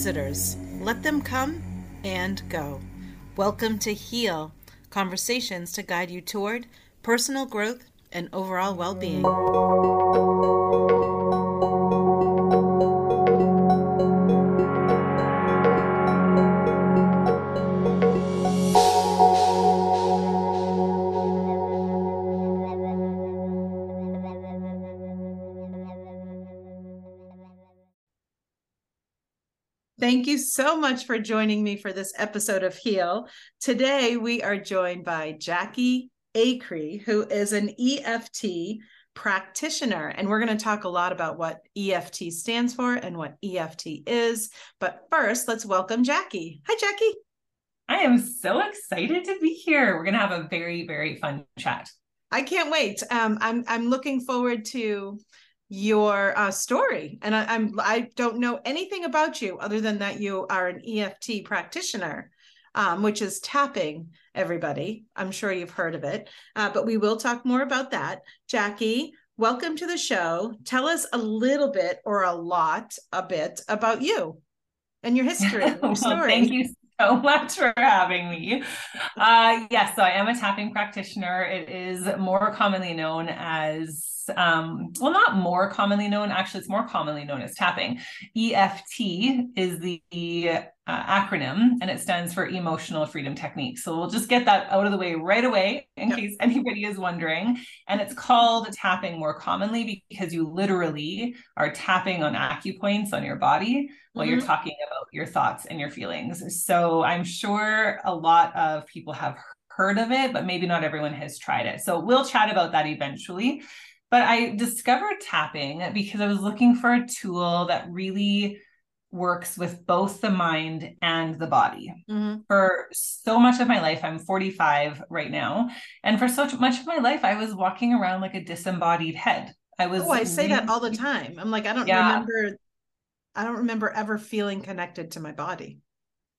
visitors. Let them come and go. Welcome to Heal conversations to guide you toward personal growth and overall well being. So much for joining me for this episode of Heal. Today, we are joined by Jackie Acree, who is an EFT practitioner. And we're going to talk a lot about what EFT stands for and what EFT is. But first, let's welcome Jackie. Hi, Jackie. I am so excited to be here. We're going to have a very, very fun chat. I can't wait. Um, I'm I'm looking forward to your uh, story. And I, I'm I don't know anything about you other than that you are an EFT practitioner, um, which is tapping. Everybody, I'm sure you've heard of it, uh, but we will talk more about that. Jackie, welcome to the show. Tell us a little bit or a lot, a bit about you and your history, your well. Thank you so much for having me. Uh, yes, so I am a tapping practitioner. It is more commonly known as um, well, not more commonly known, actually, it's more commonly known as tapping. EFT is the uh, acronym and it stands for Emotional Freedom Technique. So we'll just get that out of the way right away in yep. case anybody is wondering. And it's called tapping more commonly because you literally are tapping on acupoints on your body while mm-hmm. you're talking about your thoughts and your feelings. So I'm sure a lot of people have heard of it, but maybe not everyone has tried it. So we'll chat about that eventually. But I discovered tapping because I was looking for a tool that really works with both the mind and the body. Mm-hmm. For so much of my life, I'm 45 right now. And for so much of my life, I was walking around like a disembodied head. I was Oh, I say really, that all the time. I'm like, I don't yeah. remember I don't remember ever feeling connected to my body.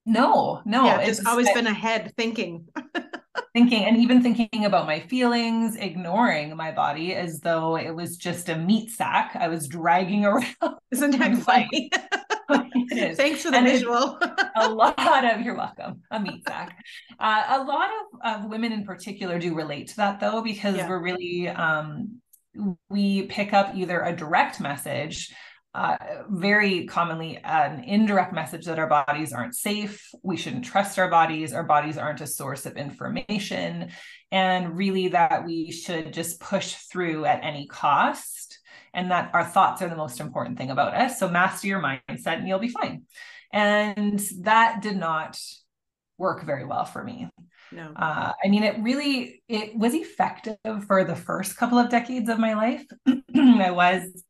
No, no. Yeah, it's always been a head thinking. thinking and even thinking about my feelings, ignoring my body as though it was just a meat sack I was dragging around. Isn't that funny? Thanks for the and visual. a lot of you're welcome. A meat sack. Uh, a lot of, of women in particular do relate to that though, because yeah. we're really um, we pick up either a direct message uh, very commonly an indirect message that our bodies aren't safe. We shouldn't trust our bodies. Our bodies aren't a source of information. And really, that we should just push through at any cost. And that our thoughts are the most important thing about us. So, master your mindset and you'll be fine. And that did not work very well for me. No. Uh, I mean, it really it was effective for the first couple of decades of my life. I was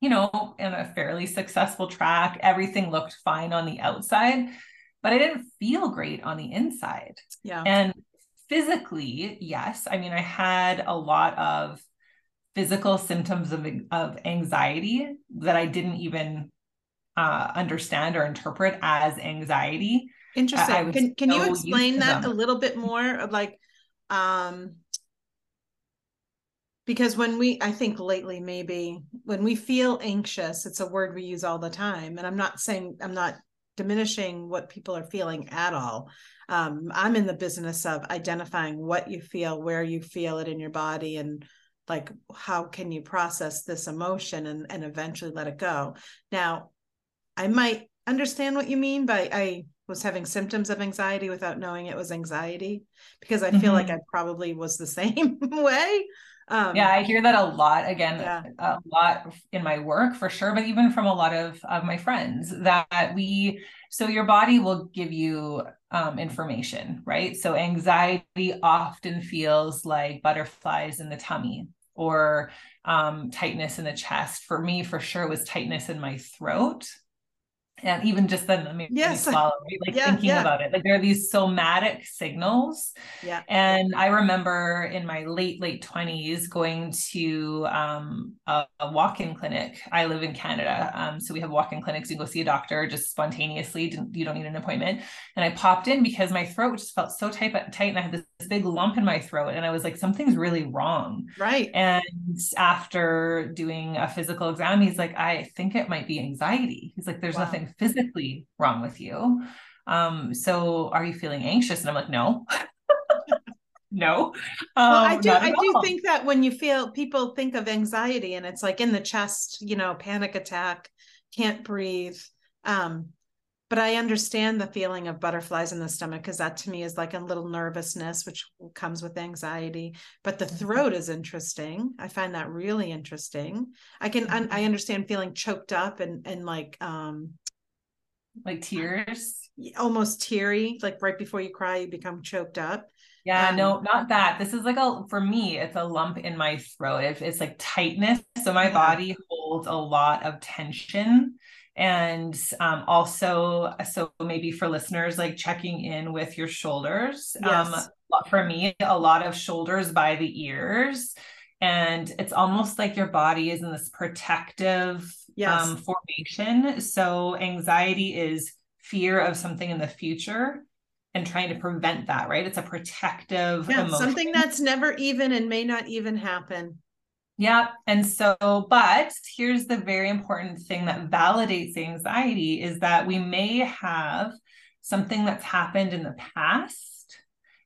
you know, in a fairly successful track. Everything looked fine on the outside, but I didn't feel great on the inside. Yeah. And physically, yes. I mean, I had a lot of physical symptoms of, of anxiety that I didn't even uh, understand or interpret as anxiety. Interesting. Can, can so you explain that them. a little bit more? Like, um, because when we i think lately maybe when we feel anxious it's a word we use all the time. And i'm not saying i'm not diminishing what people are feeling at all. Um, i'm in the business of identifying what you feel where you feel it in your body and like how can you process this emotion and, and eventually let it go. Now i might understand what you mean by i was having symptoms of anxiety without knowing it was anxiety because i feel mm-hmm. like i probably was the same way um, yeah, I hear that a lot. Again, yeah. a lot in my work for sure, but even from a lot of, of my friends that we, so your body will give you um, information, right? So anxiety often feels like butterflies in the tummy or um, tightness in the chest. For me, for sure, was tightness in my throat and even just then let me, yes. swallow right? like yeah, thinking yeah. about it. Like there are these somatic signals. Yeah. And i remember in my late late 20s going to um, a, a, walk-in clinic. I live in canada um, so we have walk-in clinics. You go see a doctor just spontaneously you don't need an appointment. And i popped in because my throat just felt so tight tight and i had this, this big lump in my throat and i was like something's really wrong. Right. And after doing a physical exam he's like i think it might be anxiety. He's like there's wow. nothing something physically wrong with you. Um, so are you feeling anxious? And I'm like, no. no. Um, well, I do I do think that when you feel people think of anxiety and it's like in the chest, you know, panic attack, can't breathe. Um, but I understand the feeling of butterflies in the stomach because that to me is like a little nervousness, which comes with anxiety. But the mm-hmm. throat is interesting. I find that really interesting. I can I, I mm-hmm. understand feeling choked up and and like um like tears, almost teary, like right before you cry, you become choked up. Yeah, um, no, not that. This is like a for me, it's a lump in my throat. It, it's like tightness. So my yeah. body holds a lot of tension and um, also so maybe for listeners like checking in with your shoulders um, yes. um, for me a lot of shoulders by the ears and it's almost like your body is in this protective yes. um, formation so anxiety is fear of something in the future and trying to prevent that right it's a protective yeah, something that's never even and may not even happen yeah. And so, but here's the very important thing that validates anxiety is that we may have something that's happened in the past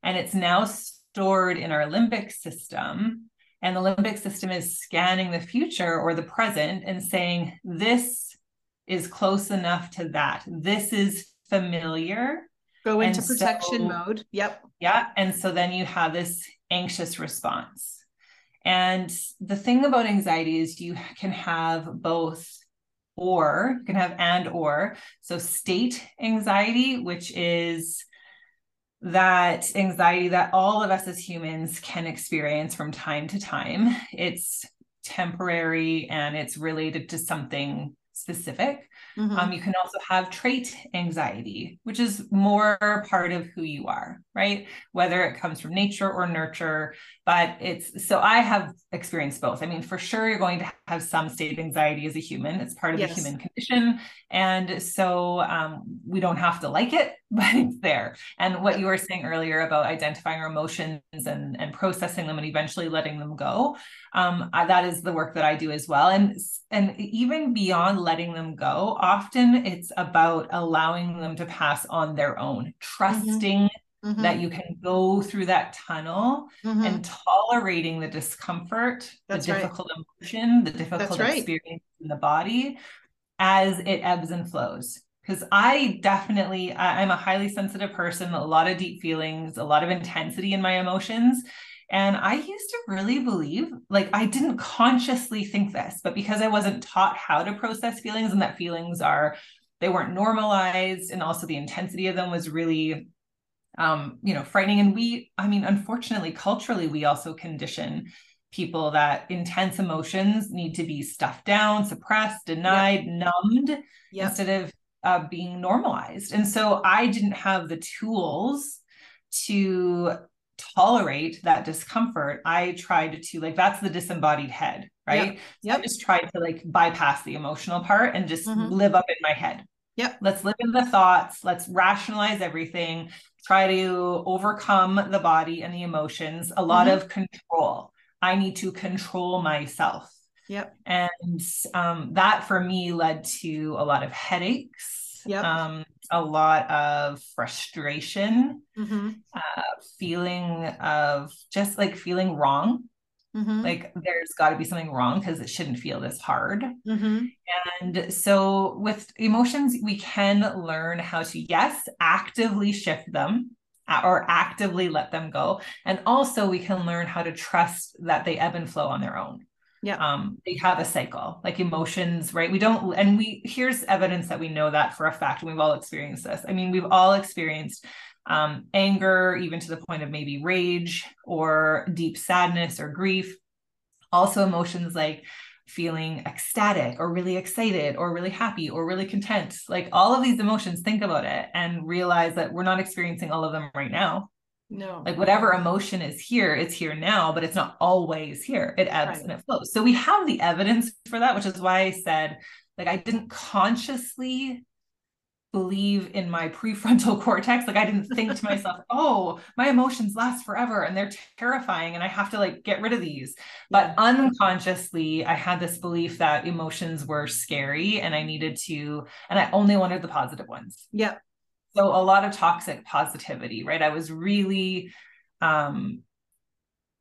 and it's now stored in our limbic system. And the limbic system is scanning the future or the present and saying, this is close enough to that. This is familiar. Go into and protection so, mode. Yep. Yeah. And so then you have this anxious response. And the thing about anxiety is you can have both or you can have and or. So state anxiety, which is that anxiety that all of us as humans can experience from time to time. It's temporary and it's related to something specific. Mm-hmm. Um, you can also have trait anxiety, which is more part of who you are, right? Whether it comes from nature or nurture, but it's so I have experienced both. I mean, for sure, you're going to have some state of anxiety as a human. It's part of yes. the human condition. And so um, we don't have to like it, but it's there. And what you were saying earlier about identifying our emotions and, and processing them and eventually letting them go, um, I, that is the work that I do as well. And, and even beyond letting them go, often it's about allowing them to pass on their own, mm-hmm. trusting mm-hmm. That you can go through that tunnel mm-hmm. and tolerating the discomfort, That's the difficult right. emotion, the difficult right. experience in the body as it ebbs and flows. Because I definitely, I'm a highly sensitive person, a lot of deep feelings, a lot of intensity in my emotions. And I used to really believe, like, I didn't consciously think this, but because I wasn't taught how to process feelings and that feelings are, they weren't normalized. And also the intensity of them was really, um, you know, frightening. And we, I mean, unfortunately, culturally, we also condition people that intense emotions need to be stuffed down, suppressed, denied, yep. numbed yep. instead of uh, being normalized. And so I didn't have the tools to tolerate that discomfort, I tried to like that's the disembodied head, right? Yeah. Yep. I just tried to like bypass the emotional part and just mm-hmm. live up in my head. Yep. Let's live in the thoughts. Let's rationalize everything. Try to overcome the body and the emotions. A lot mm-hmm. of control. I need to control myself. Yep. And um, that for me led to a lot of headaches yep. um, a lot of frustration, mm-hmm. uh, feeling of just like feeling wrong. Mm-hmm. Like there's got to be something wrong because it shouldn't feel this hard. Mm-hmm. And so with emotions, we can learn how to, yes, actively shift them or actively let them go. And also we can learn how to trust that they ebb and flow on their own yeah um they have a cycle like emotions right we don't and we here's evidence that we know that for a fact and we've all experienced this i mean we've all experienced um, anger even to the point of maybe rage or deep sadness or grief also emotions like feeling ecstatic or really excited or really happy or really content like all of these emotions think about it and realize that we're not experiencing all of them right now no. Like whatever emotion is here, it's here now, but it's not always here. It ebbs right. and it flows. So we have the evidence for that, which is why I said, like, I didn't consciously believe in my prefrontal cortex like i didn't think to myself oh my emotions last forever and they're terrifying and i have to like get rid of these. But unconsciously i had this belief that emotions were scary and i needed to and i only wanted the positive ones. Yeah so a lot of toxic positivity right? I was really um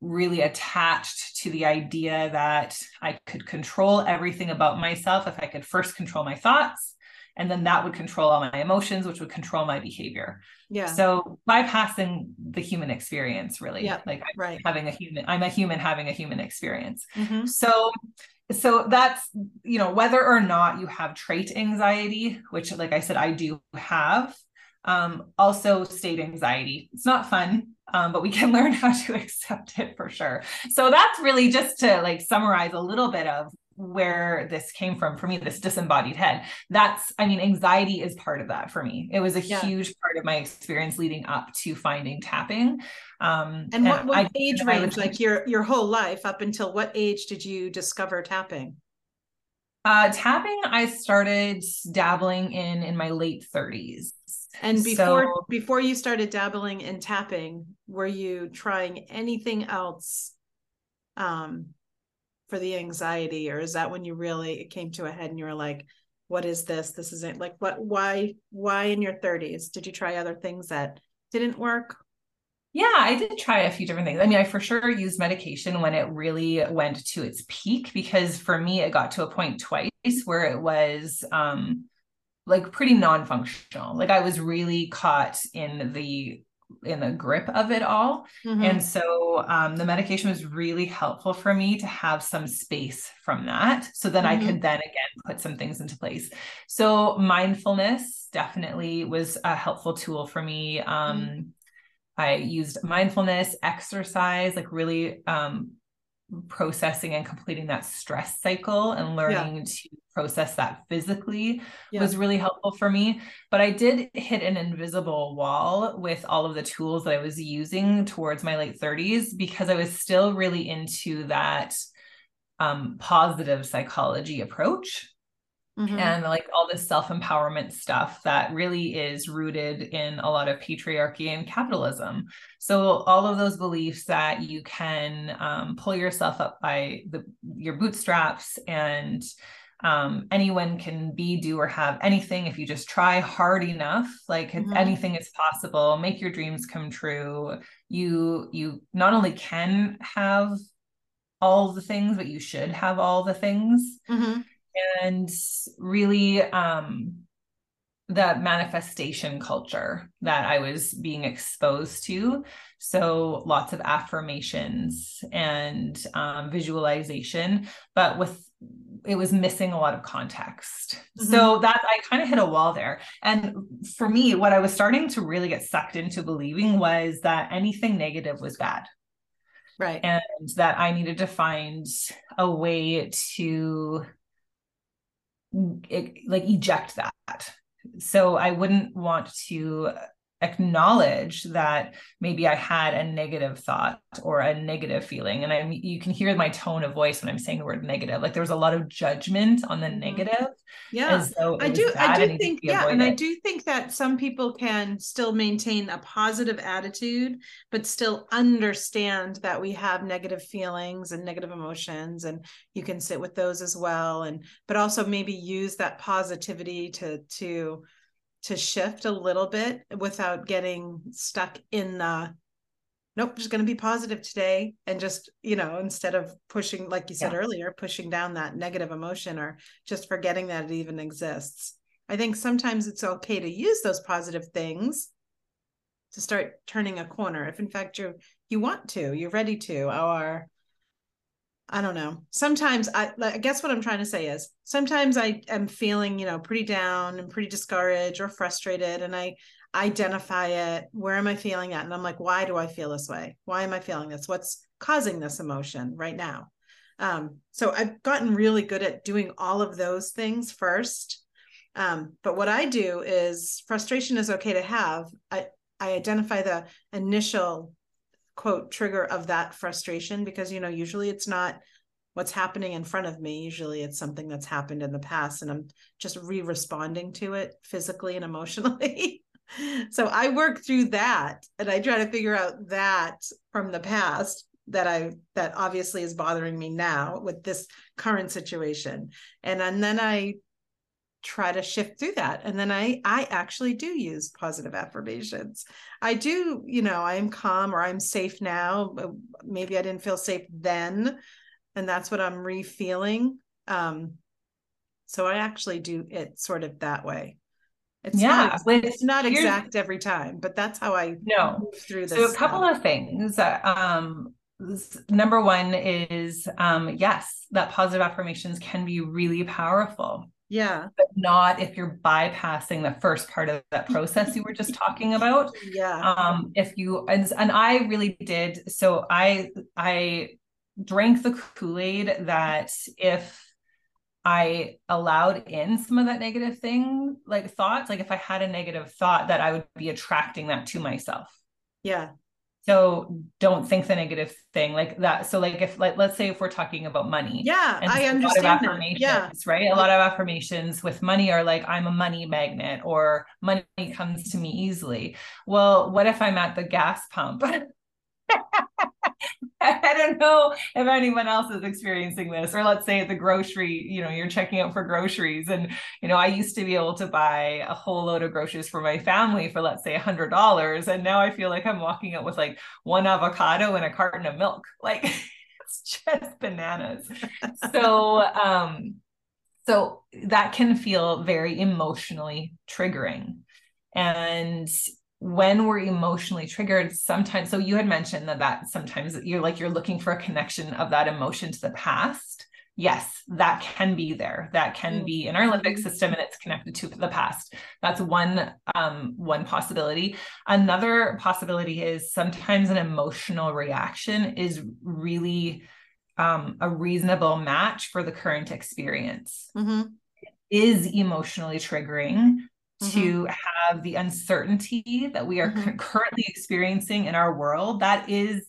really attached to the idea that i could control everything about myself if i could first control my thoughts and then that would control all my emotions which would control my behavior. Yeah. So bypassing the human experience really. Yeah like right. having a human i'm a human having a human experience. Mm-hmm. so so that's you know whether or not you have trait anxiety which like i said i do have um, also state anxiety. It's not fun um, but we can learn how to accept it for sure. So that's really just to like summarize a little bit of where this came from for me this disembodied head. That's i mean anxiety is part of that for me. It was a yeah. huge part of my experience leading up to finding tapping. Um and what, what I, age range like your your whole life up until what age did you discover tapping? Uh tapping i started dabbling in in my late 30s and before so, before you started dabbling in tapping were you trying anything else um for the anxiety or is that when you really it came to a head and you were like what is this this isn't like what why why in your 30s did you try other things that didn't work yeah, I did try a few different things. I mean, I for sure used medication when it really went to its peak because for me, it got to a point twice where it was um like pretty non-functional. Like I was really caught in the in the grip of it all. Mm-hmm. And so um, the medication was really helpful for me to have some space from that. So then mm-hmm. I could then again put some things into place. So mindfulness definitely was a helpful tool for me. Um, mm-hmm. I used mindfulness, exercise, like really um, processing and completing that stress cycle and learning yeah. to process that physically yeah. was really helpful for me. But I did hit an invisible wall with all of the tools that I was using towards my late 30s because I was still really into that um, positive psychology approach. Mm-hmm. And like all this self empowerment stuff that really is rooted in a lot of patriarchy and capitalism. So all of those beliefs that you can um, pull yourself up by the your bootstraps and um, anyone can be, do, or have anything if you just try hard enough. Like mm-hmm. anything is possible. Make your dreams come true. You you not only can have all the things, but you should have all the things. Mm-hmm. And really, um, the manifestation culture that I was being exposed to. So lots of affirmations and um, visualization, but with it was missing a lot of context. Mm-hmm. So that I kind of hit a wall there. And for me, what I was starting to really get sucked into believing was that anything negative was bad. Right. And that I needed to find a way to like eject that. So I wouldn't want to acknowledge that maybe I had a negative thought or a negative feeling. And I you can hear my tone of voice when I'm saying the word negative. Like there was a lot of judgment on the mm-hmm. negative. Yeah. I do I do think yeah, and I do think that some people can still maintain a positive attitude, but still understand that we have negative feelings and negative emotions and you can sit with those as well. And but also maybe use that positivity to to to shift a little bit without getting stuck in the nope just going to be positive today and just you know instead of pushing like you said yeah. earlier pushing down that negative emotion or just forgetting that it even exists i think sometimes it's okay to use those positive things to start turning a corner if in fact you you want to you're ready to or I don't know. Sometimes I, I guess what I'm trying to say is sometimes I am feeling, you know, pretty down and pretty discouraged or frustrated and I identify it. Where am I feeling that? And I'm like, why do I feel this way? Why am I feeling this? What's causing this emotion right now? Um, so I've gotten really good at doing all of those things first. Um, but what I do is frustration is okay to have. I, I identify the initial quote trigger of that frustration because you know usually it's not what's happening in front of me. Usually it's something that's happened in the past and I'm just re responding to it physically and emotionally. so I work through that and I try to figure out that from the past that I that obviously is bothering me now with this current situation. And, and then I try to shift through that. And then i i actually do use positive affirmations. I do you know i'm calm or i'm safe now maybe i didn't feel safe then and that's what i'm refeeling. Um so i actually do it sort of that way. It's yeah not, it's not exact every time but that's how i know move through this so a couple stuff. of things um number one is um yes that positive affirmations can be really powerful yeah. But not if you're bypassing the first part of that process you were just talking about. Yeah. Um, if you and, and I really did so I I drank the Kool-Aid that if I allowed in some of that negative thing, like thoughts, like if I had a negative thought, that I would be attracting that to myself. Yeah so don't think the negative thing like that. So like if like let's say if we're talking about money yeah i understand a lot of affirmations yeah. right? A lot of affirmations with money are like i'm a money magnet or money comes to me easily. Well what if i'm at the gas pump I don't know if anyone else is experiencing this, or let's say at the grocery, you know, you're checking out for groceries. And, you know, I used to be able to buy a whole load of groceries for my family for, let's say, a hundred dollars. And now I feel like I'm walking out with like one avocado and a carton of milk. Like it's just bananas. so, um, so that can feel very emotionally triggering. And when we're emotionally triggered sometimes so you had mentioned that that sometimes you're like you're looking for a connection of that emotion to the past. Yes that can be there. That can be in our limbic mm-hmm. system and it's connected to the past. That's one um one possibility. Another possibility is sometimes an emotional reaction is really um a reasonable match for the current experience. Mm-hmm. is emotionally triggering mm-hmm. to have the uncertainty that we are mm-hmm. currently experiencing in our world that is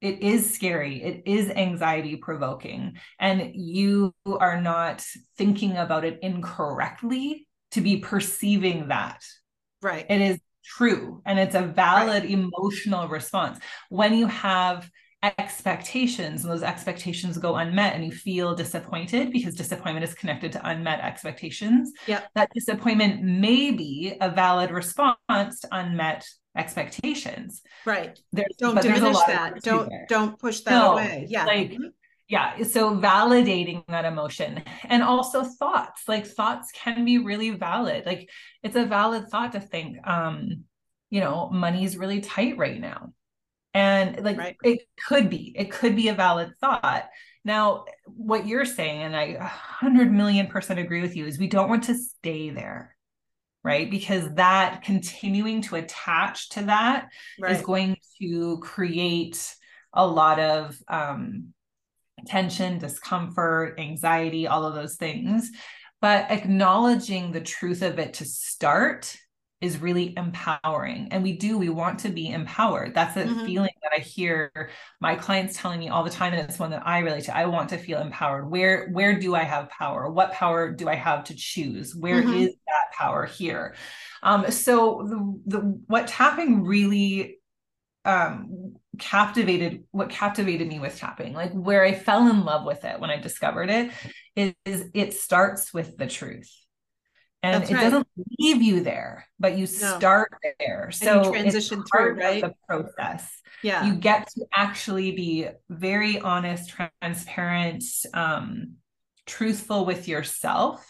it is scary it is anxiety provoking and you are not thinking about it incorrectly to be perceiving that right it is true and it's a valid right. emotional response when you have expectations and those expectations go unmet and you feel disappointed because disappointment is connected to unmet expectations yeah that disappointment may be a valid response to unmet expectations. Right. There's, don't diminish that. don't there. don't push that no, away. Yeah. like mm-hmm. yeah so validating that emotion and also thoughts like thoughts can be really valid. Like it's a valid thought to think um you know money's really tight right now and like right. it could be, it could be a valid thought. Now, what you're saying, and I 100 million percent agree with you, is we don't want to stay there, right? Because that continuing to attach to that right. is going to create a lot of um, tension, discomfort, anxiety, all of those things. But acknowledging the truth of it to start is really empowering. And we do we want to be empowered. That's a mm-hmm. feeling that i hear my clients telling me all the time and it's one that i relate to. I want to feel empowered. Where where do i have power? What power do i have to choose? Where mm-hmm. is that power here? Um so the, the what tapping really um captivated what captivated me with tapping like where i fell in love with it when i discovered it is, is it starts with the truth and That's it right. doesn't leave you there but you no. start there so transition through right the process yeah you get to actually be very honest transparent um, truthful with yourself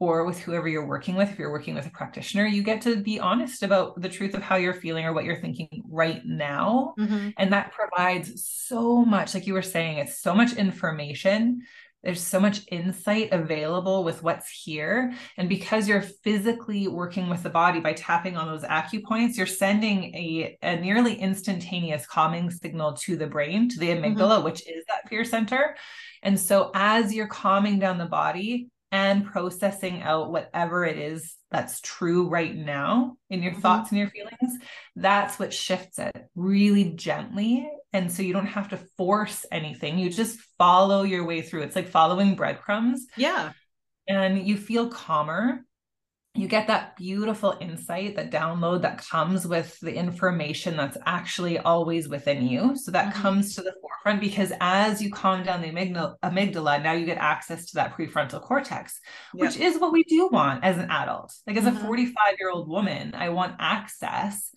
or with whoever you're working with if you're working with a practitioner you get to be honest about the truth of how you're feeling or what you're thinking right now mm-hmm. and that provides so much like you were saying it's so much information there's so much insight available with what's here. And because you're physically working with the body by tapping on those acupoints, you're sending a, a nearly instantaneous calming signal to the brain, to the mm-hmm. amygdala, mm-hmm. which is that fear center. And so as you're calming down the body, and processing out whatever it is that's true right now in your mm-hmm. thoughts and your feelings, that's what shifts it really gently. And so you don't have to force anything. You just follow your way through. It's like following breadcrumbs. Yeah. And you feel calmer you get that beautiful insight, that download that comes with the information that's actually always within you. So that mm-hmm. comes to the forefront because as you calm down the amygdala, amygdala, now you get access to that prefrontal cortex, yep. which is what we do want as an adult. Like as mm-hmm. a 45 year old woman, I want access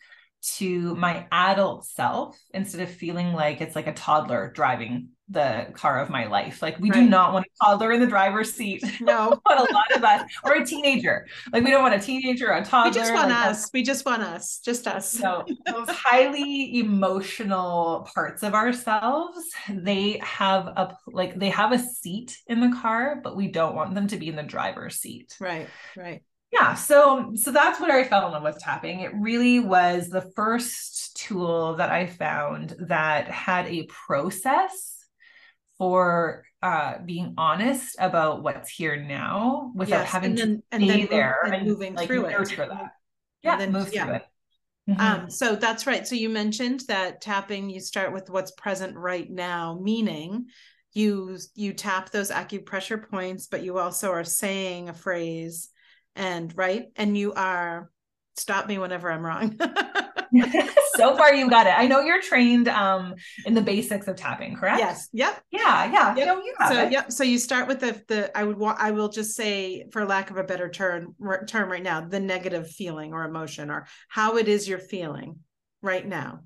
to my adult self instead of feeling like it's like a toddler driving the car of my life. Like we right. do not want a toddler in the driver's seat. No, but a lot of us, or a teenager. Like we don't want a teenager, a toddler. We just want like us. We just want us. Just us. So those highly emotional parts of ourselves, they have a like they have a seat in the car, but we don't want them to be in the driver's seat. Right. Right yeah so so that's what i fell in love with tapping it really was the first tool that i found that had a process for uh being honest about what's here now without yes, having then, to stay there and, and moving like, through it that. yeah then move yeah. through it mm-hmm. um so that's right so you mentioned that tapping you start with what's present right now meaning you you tap those acupressure points but you also are saying a phrase and right and you are stop me whenever i'm wrong so far you got it. I know you're trained um in the basics of tapping, correct? Yes. Yep. Yeah, yeah. Yep. You you so it. yep. So you start with the the I would want I will just say for lack of a better term term right now, the negative feeling or emotion or how it is you're feeling right now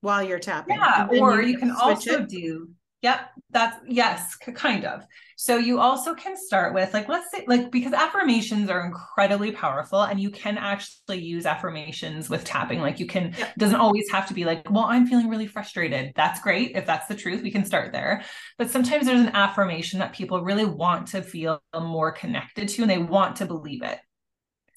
while you're tapping. Yeah, or you, you can also it. do Yep, that's yes, kind of. So you also can start with like let's say like because affirmations are incredibly powerful and you can actually use affirmations with tapping like you can doesn't always have to be like well I'm feeling really frustrated. That's great if that's the truth we can start there. But sometimes there's an affirmation that people really want to feel more connected to and they want to believe it.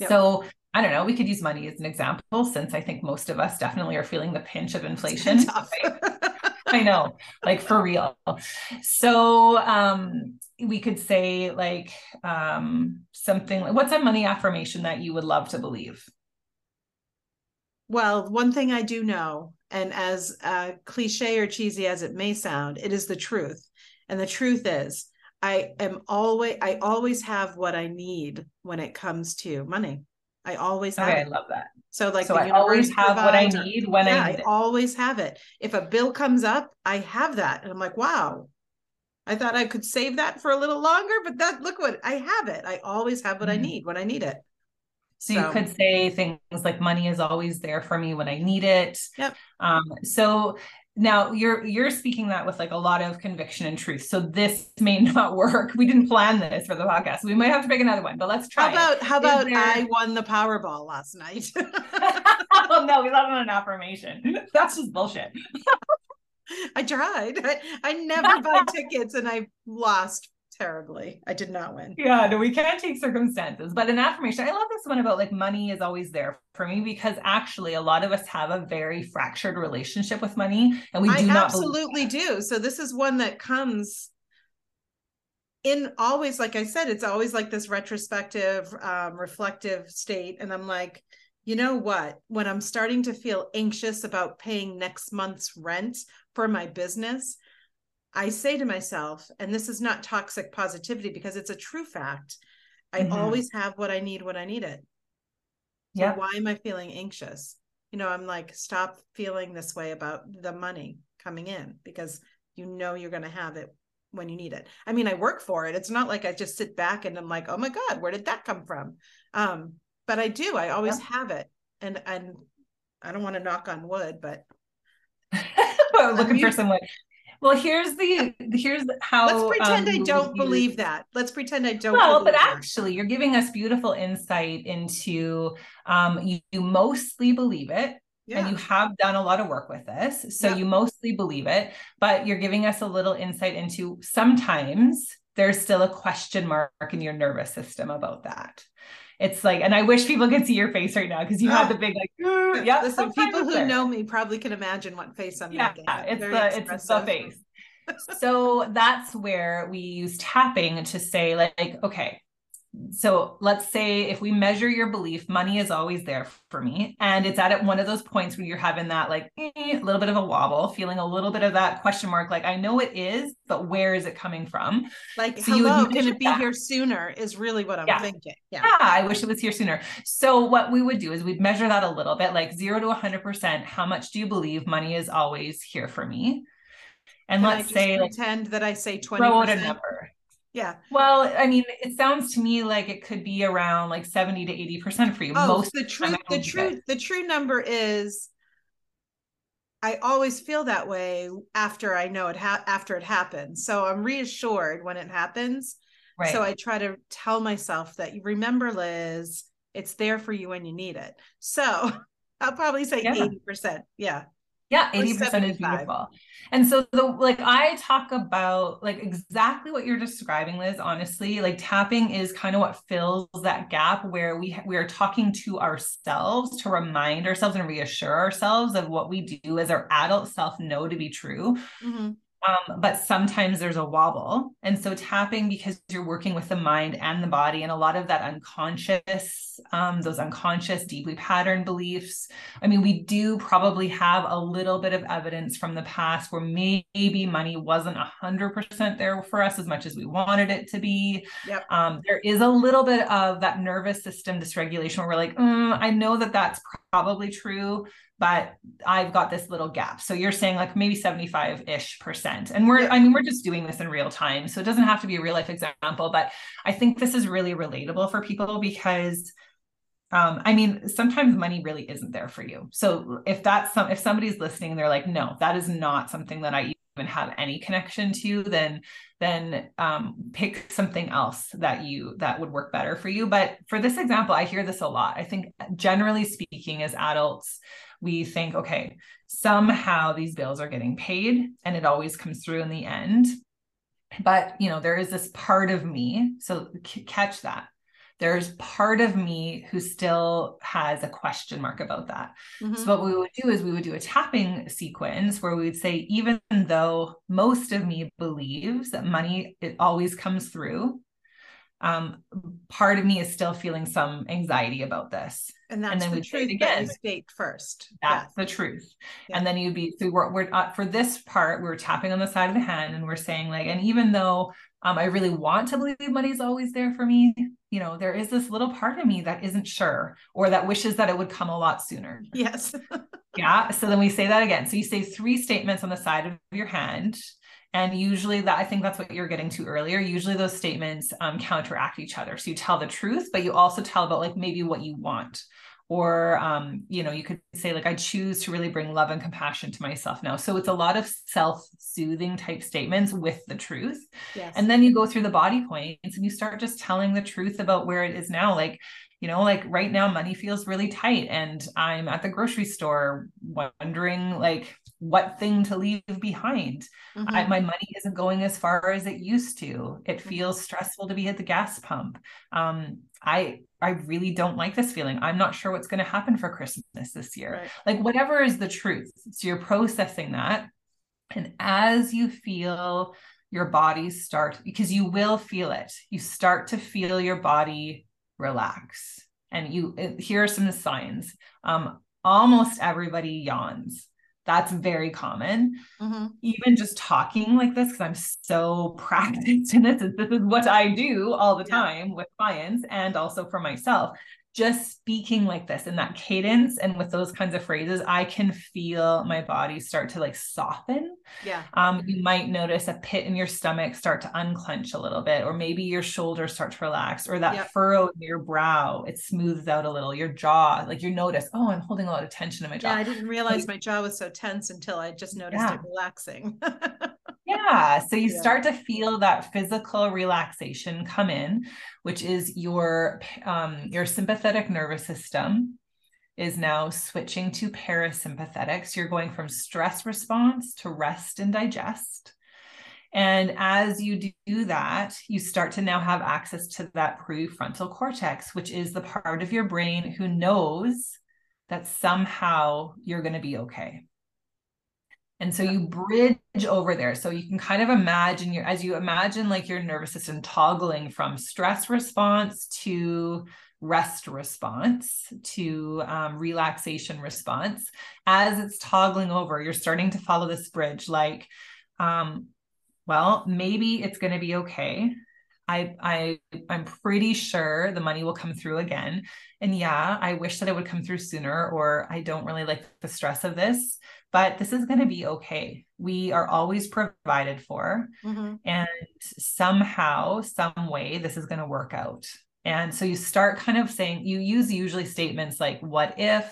So I don't know, we could use money as an example since I think most of us definitely are feeling the pinch of inflation. I know, like for real. So um we could say like um something like what's a money affirmation that you would love to believe? Well, one thing I do know, and as uh, cliche or cheesy as it may sound, it is the truth. And the truth is, I am always I always have what I need when it comes to money. I always have. Okay, it. I love that. So like so I always have what I need when yeah, I need I always have it. If a bill comes up, I have that. And I'm like, wow. I thought I could save that for a little longer, but that look what I have it. I always have what mm-hmm. I need when I need it. So, so, you could say things like money is always there for me when I need it. Yep. Um, so now you're you're speaking that with like a lot of conviction and truth. So this may not work. We didn't plan this for the podcast. We might have to pick another one but let's try how about it. how about there... i won the powerball last night? Oh no we love an affirmation. That's just bullshit. I tried. I, I never buy tickets and i lost terribly. I did not win. Yeah, no, we can't take circumstances. But an affirmation, I love this one about like money is always there for me because actually a lot of us have a very fractured relationship with money and we do I not absolutely do. So this is one that comes in always like I said, it's always like this retrospective, um, reflective state. And I'm like, you know what? When I'm starting to feel anxious about paying next month's rent for my business, I say to myself, and this is not toxic positivity because it's a true fact. I mm-hmm. always have what I need when I need it. So yeah. why am I feeling anxious? You know, I'm like, stop feeling this way about the money coming in because you know you're going to have it when you need it. I mean, I work for it. It's not like I just sit back and I'm like, oh my God, where did that come from? Um, but I do. I always yeah. have it. And and I don't want to knock on wood, but looking for some wood. Well, here's the here's how. Let's pretend um, I don't believe that. Let's pretend I don't. Well, but actually, you're giving us beautiful insight into um, you, you mostly believe it. Yeah. And you have done a lot of work with this. So yeah. you mostly believe it, but you're giving us a little insight into sometimes there's still a question mark in your nervous system about that it's like, and I wish people could see your face right now because you oh. have the big like, yeah. Listen, people who there. know me probably can imagine what face I'm yeah, making. It's the it's the face. so that's where we use tapping to say, like, okay, so let's say if we measure your belief money is always there for me. And it's at one of those points where you're having that like a eh, little bit of a wobble feeling a little bit of that question mark like i know it is but where is it coming from? Like so hello can it be that. here sooner? is really what i'm yeah. thinking. Yeah. yeah i wish it was here sooner. So what we would do is we'd measure that a little bit like 0 to 100% how much do you believe money is always here for me? And Can let's say pretend that i say 20 throw out a number yeah. Well, I mean, it sounds to me like it could be around like 70 to 80% for you. Oh, Most the truth, the true, the true number is I always feel that way after I know it ha- after it happens. So I'm reassured when it happens. Right. So I try to tell myself that you remember, Liz, it's there for you when you need it. So I'll probably say yeah. 80%. Yeah. Yeah, 80% is beautiful. And so the like I talk about like exactly what you're describing Liz honestly like tapping is kind of what fills that gap where we we are talking to ourselves to remind ourselves and reassure ourselves of what we do as our adult self know to be true. Mm-hmm. Um, but sometimes there's a wobble. And so tapping because you're working with the mind and the body and a lot of that unconscious, um, those unconscious, deeply patterned beliefs. I mean, we do probably have a little bit of evidence from the past where maybe money wasn't a hundred percent there for us as much as we wanted it to be. Yep. Um, there is a little bit of that nervous system dysregulation where we're like, mm, I know that that's probably true but I've got this little gap. So you're saying like maybe 75 ish percent. And we're, I mean, we're just doing this in real time. So it doesn't have to be a real life example, but I think this is really relatable for people because um, I mean, sometimes money really isn't there for you. So if that's some, if somebody's listening they're like, no, that is not something that I even have any connection to, you, then then um, pick something else that you that would work better for you. But for this example, I hear this a lot. I think generally speaking, as adults, we think, okay, somehow these bills are getting paid and it always comes through in the end. But, you know, there is this part of me. So c- catch that. There's part of me who still has a question mark about that. Mm-hmm. So, what we would do is we would do a tapping sequence where we would say, even though most of me believes that money it always comes through, um, part of me is still feeling some anxiety about this. And that's and then the truth again. state first. That's yes. the truth. Yeah. And then you'd be so we're, we're uh, for this part we're tapping on the side of the hand and we're saying like, and even though um, I really want to believe money's always there for me, you know, there is this little part of me that isn't sure or that wishes that it would come a lot sooner. Yes. yeah. So then we say that again. So you say three statements on the side of your hand and usually that I think that's what you're getting to earlier. Usually those statements um, counteract each other. So you tell the truth, but you also tell about like maybe what you want. Or um, you know, you could say like I choose to really bring love and compassion to myself now. So it's a lot of self-soothing type statements with the truth. Yes. And then you go through the body points and you start just telling the truth about where it is now. Like you know like right now money feels really tight and i'm at the grocery store wondering like what thing to leave behind. Mm-hmm. I, my money isn't going as far as it used to. It mm-hmm. feels stressful to be at the gas pump. Um, I I really don't like this feeling. I'm not sure what's going to happen for Christmas this year. Right. Like whatever is the truth. So you're processing that, and as you feel your body start, because you will feel it, you start to feel your body relax. And you here are some signs. Um, almost everybody yawns that's very common. Mm-hmm. Even just talking like this, because I'm so practiced in this, this is what I do all the time with clients and also for myself just speaking like this in that cadence and with those kinds of phrases, I can feel my body start to like soften. Yeah. Um, you might notice a pit in your stomach start to unclench a little bit, or maybe your shoulders start to relax, or that yep. furrow in your brow, it smooths out a little, your jaw, like you notice, oh, I'm holding a lot of tension in my jaw. Yeah, I didn't realize like, my jaw was so tense until I just noticed yeah. it relaxing. yeah. So you yeah. start to feel that physical relaxation come in, which is your um, your sympathetic nervous system is now switching to parasympathetics. You're going from stress response to rest and digest. And as you do that, you start to now have access to that prefrontal cortex, which is the part of your brain who knows that somehow you're going to be okay. And so you bridge over there. So you can kind of imagine your, as you imagine like your nervous system toggling from stress response to rest response to um, relaxation response. As it's toggling over, you're starting to follow this bridge like, um, well, maybe it's going to be okay. I I I'm pretty sure the money will come through again. And yeah, I wish that it would come through sooner or I don't really like the stress of this, but this is going to be okay. We are always provided for mm-hmm. and somehow some way this is going to work out. And so you start kind of saying you use usually statements like what if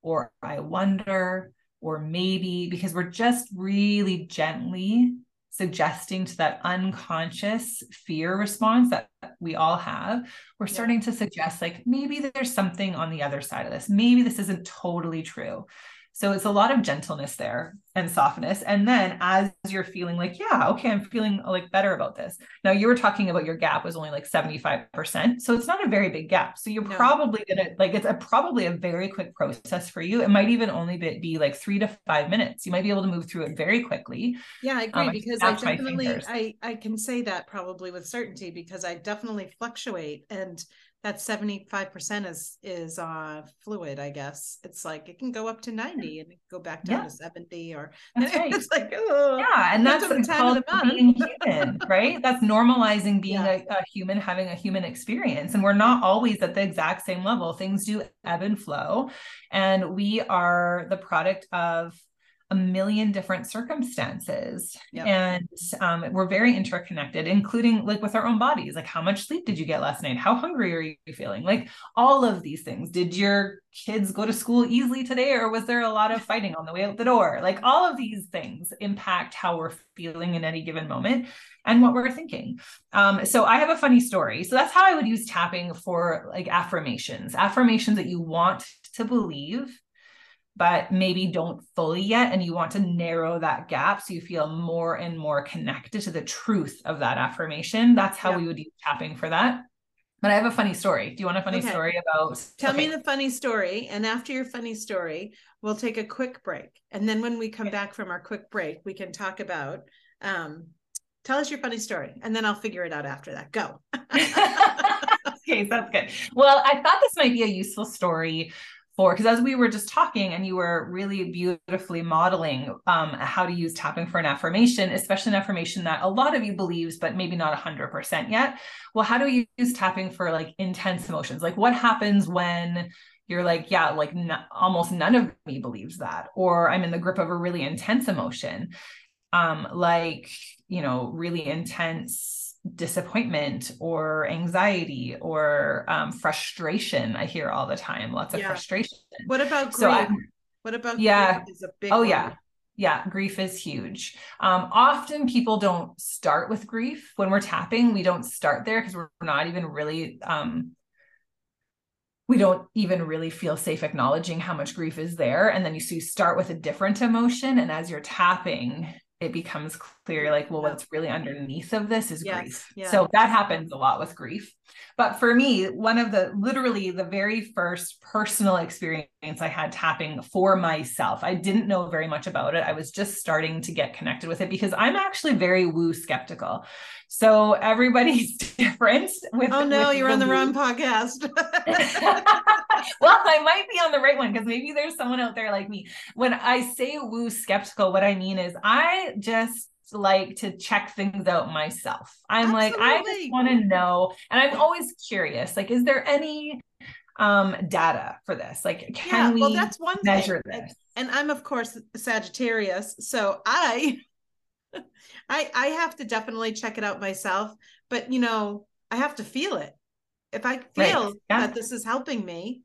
or I wonder or maybe because we're just really gently suggesting to that unconscious fear response that we all have, we're yeah. starting to suggest like maybe there's something on the other side of this. Maybe this isn't totally true. So it's a lot of gentleness there and softness. And then as you're feeling like, yeah, okay, I'm feeling like better about this. Now you were talking about your gap was only like 75%. So it's not a very big gap. So you're no. probably gonna like it's a probably a very quick process for you. It might even only be, be, like three to five minutes. You might be able to move through it very quickly. Yeah, I agree um, because I definitely I I can say that probably with certainty because I definitely fluctuate and that 75% is is uh fluid i guess it's like it can go up to 90 and go back down yeah. to 70 or right. it's like oh, yeah and that's called being human right that's normalizing being yeah. a, a, human having a human experience and we're not always at the exact same level things do ebb and flow and we are the product of a million different circumstances. Yep. and um, we're very interconnected including like with our own bodies. Like how much sleep did you get last night? How hungry are you feeling? Like all of these things. Did your kids go to school easily today or was there a lot of fighting on the way out the door? Like all of these things impact how we're feeling in any given moment and what we're thinking. Um, so i have a funny story. So that's how i would use tapping for like affirmations. Affirmations that you want to believe but maybe don't fully yet. And you want to narrow that gap so you feel more and more connected to the truth of that affirmation. That's how yeah. we would use tapping for that. But I have a funny story. Do you want a funny okay. story about? Tell okay. me the funny story. And after your funny story, we'll take a quick break. And then when we come okay. back from our quick break, we can talk about um, tell us your funny story. And then I'll figure it out after that. Go. okay, that's good. Well, I thought this might be a useful story for because as we were just talking and you were really beautifully modeling um, how to use tapping for an affirmation especially an affirmation that a lot of you believes but maybe not 100% yet. Well how do you use tapping for like intense emotions? Like what happens when you're like yeah like n- almost none of me believes that or i'm in the grip of a really intense emotion. Um like you know really intense disappointment or anxiety or um, frustration. I hear all the time, lots of yeah. frustration. What about grief? So what about yeah? oh one. yeah. Yeah, grief is huge. Um, often people don't start with grief when we're tapping. We don't start there because we're not even really um, we don't even really feel safe acknowledging how much grief is there. And then you, so you start with a different emotion. And as you're tapping, it becomes clear like well what's really underneath of this is yes, grief yeah. so that happens a lot with grief. But for me one of the literally the very first personal experience i had tapping for myself i didn't know very much about it. I was just starting to get connected with it because i'm actually very woo skeptical. So everybody's different with oh no with you're on the woo. wrong podcast. Well i might be on the right one because maybe there's someone out there like me. When i say woo skeptical what i mean is i just like to check things out myself. I'm Absolutely. like, I just want to know. And I'm always curious, like, is there any um data for this? Like, can yeah, we well, that's one measure thing. this? And I'm of course Sagittarius. So I I I have to definitely check it out myself. But you know, I have to feel it. If I feel right. yeah. that this is helping me,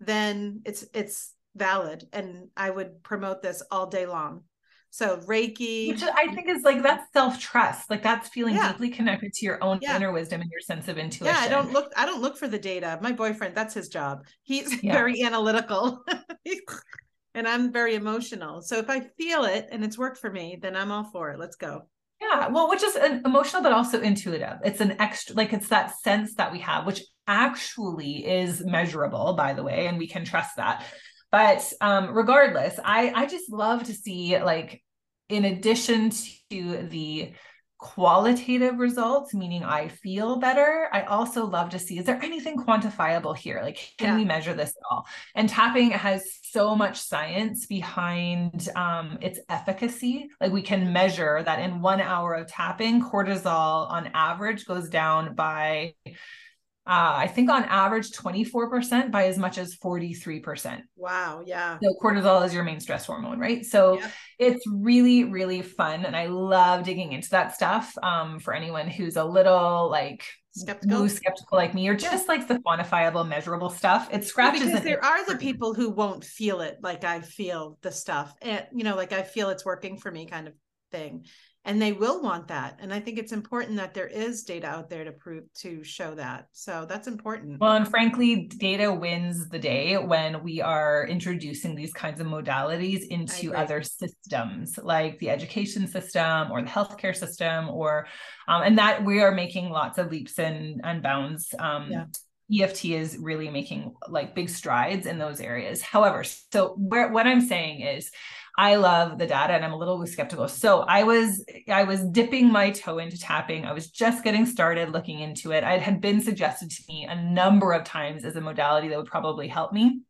then it's it's valid and I would promote this all day long. So Reiki, which I think is like that's self trust. Like that's feeling yeah. deeply connected to your own yeah. inner wisdom and your sense of intuition. Yeah, I don't look. I don't look for the data. My boyfriend, that's his job. He's yeah. very analytical, and I'm very emotional. So if I feel it and it's worked for me, then I'm all for it. Let's go. Yeah, well, which is an emotional, but also intuitive. It's an extra, like it's that sense that we have, which actually is measurable, by the way, and we can trust that but um, regardless, I I just love to see like in addition to the qualitative results, meaning I feel better, I also love to see is there anything quantifiable here? Like, can yeah. we measure this at all? And tapping has so much science behind um, its efficacy. Like, we can measure that in one hour of tapping, cortisol on average goes down by uh, I think on average 24% by as much as 43%. Wow. Yeah. So cortisol is your main stress hormone, right? So yeah. it's really, really fun. And I love digging into that stuff um, for anyone who's a little like skeptical, skeptical like me, or just like the quantifiable, measurable stuff. It scratches. Because there are the people who won't feel it like I feel the stuff. And, you know, like I feel it's working for me kind of thing and they will want that. And i think it's important that there is data out there to prove to show that. So that's important. Well and frankly data wins the day when we are introducing these kinds of modalities into other systems like the education system or the healthcare system or um, and that we are making lots of leaps and, and bounds. Um, yeah. EFT is really making like big strides in those areas. However, so where what I'm saying is I love the data and I'm a little skeptical. So I was I was dipping my toe into tapping. I was just getting started looking into it. It had been suggested to me a number of times as a modality that would probably help me.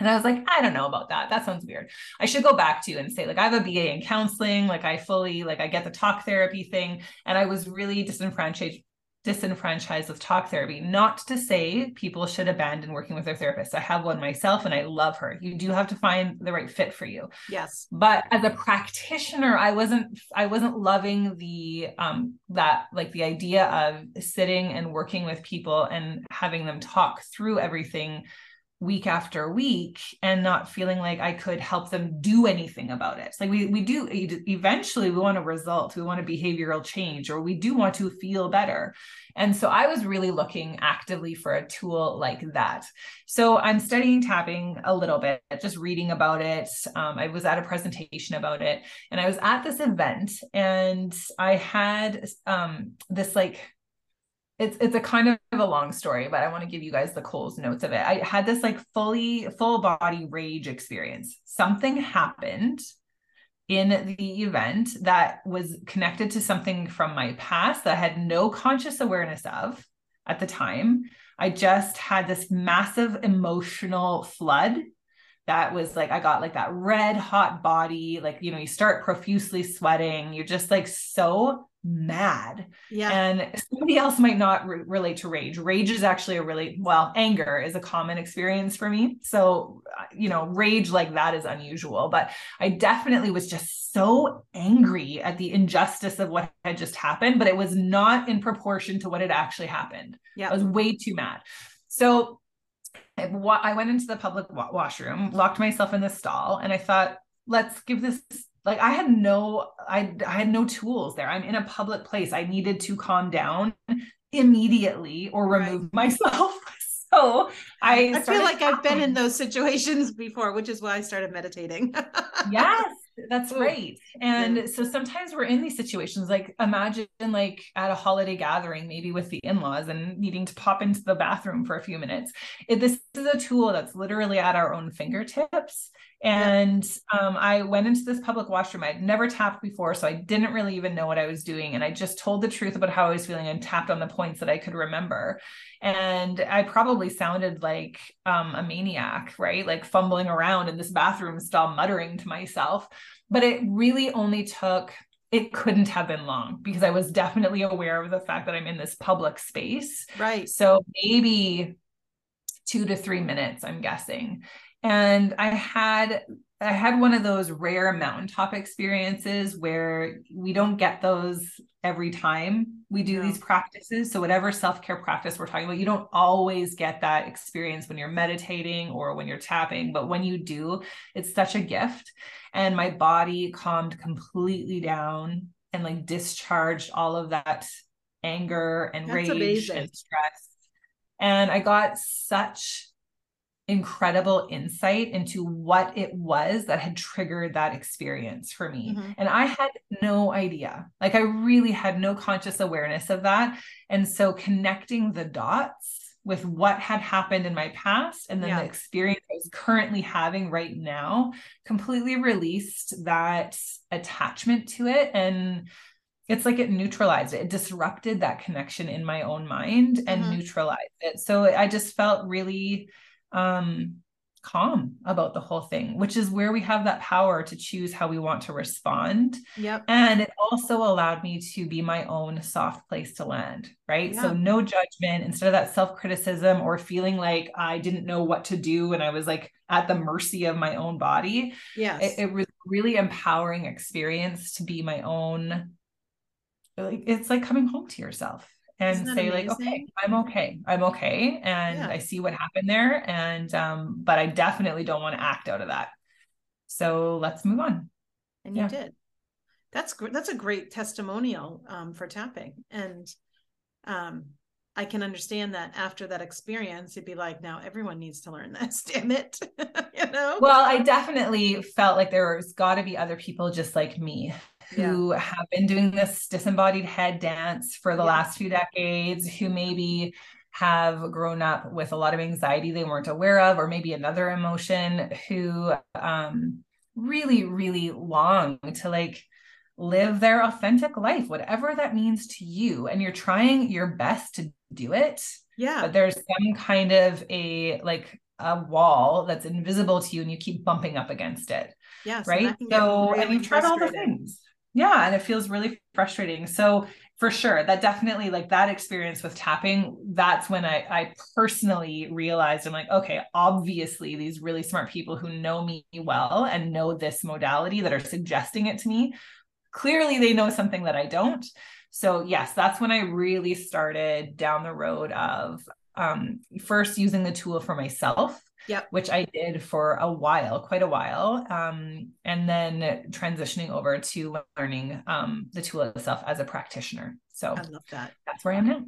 And I was like, I don't know about that. That sounds weird. I should go back to and say, like, I have a BA in counseling. Like, I fully, like, I get the talk therapy thing. And I was really disenfranchised disenfranchised with talk therapy. Not to say people should abandon working with their therapist. I have one myself and I love her. You do have to find the right fit for you. Yes. But as a practitioner, I wasn't I wasn't loving the um that like the idea of sitting and working with people and having them talk through everything week after week and not feeling like I could help them do anything about it. It's like we we do eventually we want a result, we want a behavioral change or we do want to feel better. And so I was really looking actively for a tool like that. So I'm studying tapping a little bit, just reading about it. Um, I was at a presentation about it and I was at this event and I had um, this like it's it's a kind of a long story, but I want to give you guys the Coles notes of it. I had this like fully full body rage experience. Something happened in the event that was connected to something from my past that I had no conscious awareness of at the time. I just had this massive emotional flood that was like I got like that red hot body like you know you start profusely sweating you're just like so mad. Yeah. And somebody else might not re- relate to rage. Rage is actually a really, well, anger is a common experience for me. So, uh, you know, rage like that is unusual. But I definitely was just so angry at the injustice of what had just happened, but it was not in proportion to what had actually happened. Yeah. I was way too mad. So, I went into the public washroom, locked myself in the stall, and I thought, let's give this like i had no i i had no tools there. I'm in a public place. I needed to calm down immediately or remove right. myself. So i i feel like i've been in those situations before which is why i started meditating. Yes that's right. And yeah. so sometimes we're in these situations like imagine like at a holiday gathering maybe with the in-laws and needing to pop into the bathroom for a few minutes. It, this is a tool that's literally at our own fingertips and um, I went into this public washroom. I'd never tapped before, so I didn't really even know what I was doing. And I just told the truth about how I was feeling and tapped on the points that I could remember. And I probably sounded like um, a maniac, right? Like fumbling around in this bathroom stall, muttering to myself. But it really only took it couldn't have been long because I was definitely aware of the fact that I'm in this public space. Right. So maybe two to three minutes, I'm guessing and i had i had one of those rare mountaintop experiences where we don't get those every time we do these practices. So whatever self-care practice we're talking about you don't always get that experience when you're meditating or when you're tapping but when you do it's such a gift. And my body calmed completely down and like discharged all of that anger and That's rage amazing. and stress. And i got such incredible insight into what it was that had triggered that experience for me. Mm-hmm. And I had no idea. Like I really had no conscious awareness of that. And so connecting the dots with what had happened in my past and then Yeah. the experience I was currently having right now completely released that attachment to it and it's like it neutralized it. It disrupted that connection in my own mind and Mhm. neutralized it. So I just felt really um calm about the whole thing, which is where we have that power to choose how we want to respond. Yep. And it also allowed me to be my own soft place to land, right? So no judgment instead of that self criticism or feeling like I didn't know what to do and I was like at the mercy of my own body. Yes. It, it was really empowering experience to be my own. Like it's like coming home to yourself and say like okay i'm okay i'm okay and Yeah. i see what happened there and um but i definitely don't want to act out of that so let's move on and you did. That's great. That's a great testimonial um, for tapping, and um, I can understand that after that experience, you'd be like, now everyone needs to learn this. Damn it, you know. well i definitely felt like there's got to be other people just like me who have been doing this disembodied head dance for the Yeah. last few decades who maybe have grown up with a lot of anxiety they weren't aware of or maybe another emotion who um really really long to like live their authentic life whatever that means to you. And you're trying your best to do it yeah, but there's some kind of a like a wall that's invisible to you and you keep bumping up against it. Yes, right? that can get so and you've tried all the things yeah and it feels really frustrating. So for sure that definitely like that experience with tapping that's when i i personally realized i'm like okay obviously these really smart people who know me well and know this modality that are suggesting it to me clearly they know something that i don't. So yes that's when i really started down the road of um first using the tool for myself Yep. which I did for a while, quite a while, um, and then transitioning over to learning um, the tool itself as a practitioner. So I love that. that's where I am now.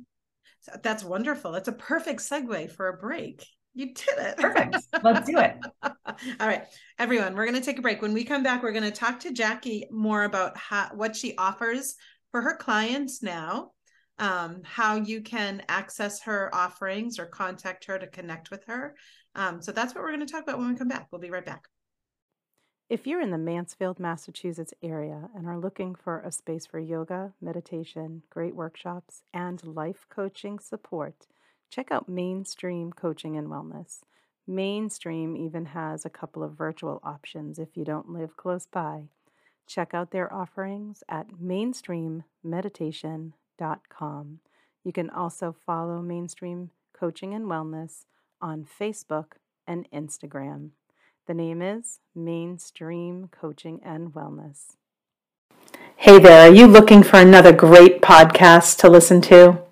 So That's wonderful. That's a perfect segue for a break. You did it. Perfect. Let's do it. All right, everyone, we're going to take a break. When we come back, we're going to talk to Jackie more about how, what she offers for her clients now, um, how you can access her offerings or contact her to connect with her. Um, so that's what we're going to talk about when we come back. We'll be right back. If you're in the Mansfield, Massachusetts area and are looking for a space for yoga, meditation, great workshops, and life coaching support, check out Mainstream Coaching and Wellness. Mainstream even has a couple of virtual options if you don't live close by. Check out their offerings at mainstreammeditation.com. You can also follow Mainstream Coaching and Wellness on Facebook and Instagram. The name is Mainstream Coaching and Wellness. Hey there, are you looking for another great podcast to listen to?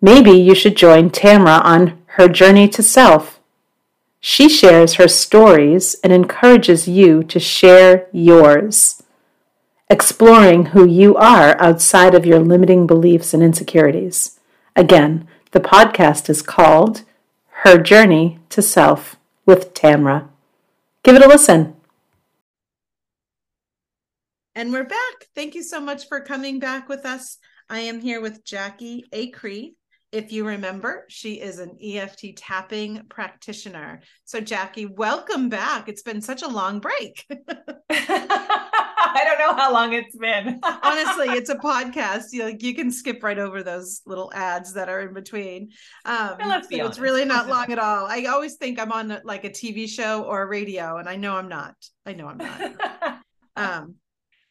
Maybe you should join Tamra on her journey to self. She shares her stories and encourages you to share yours, exploring who you are outside of your limiting beliefs and insecurities. Again, the podcast is called Her Journey to Self with Tamra. Give it a listen. And we're back. Thank you so much for coming back with us. I am here with Jackie Acree. If you remember, she is an EFT tapping practitioner. So, Jackie, welcome back. It's been such a long break. I don't know how long it's been. Honestly, it's a podcast. You like you can skip right over those little ads that are in between. Um, let's be so it's really not long at all. I always think I'm on like a TV show or a radio, and I know I'm not. I know I'm not. um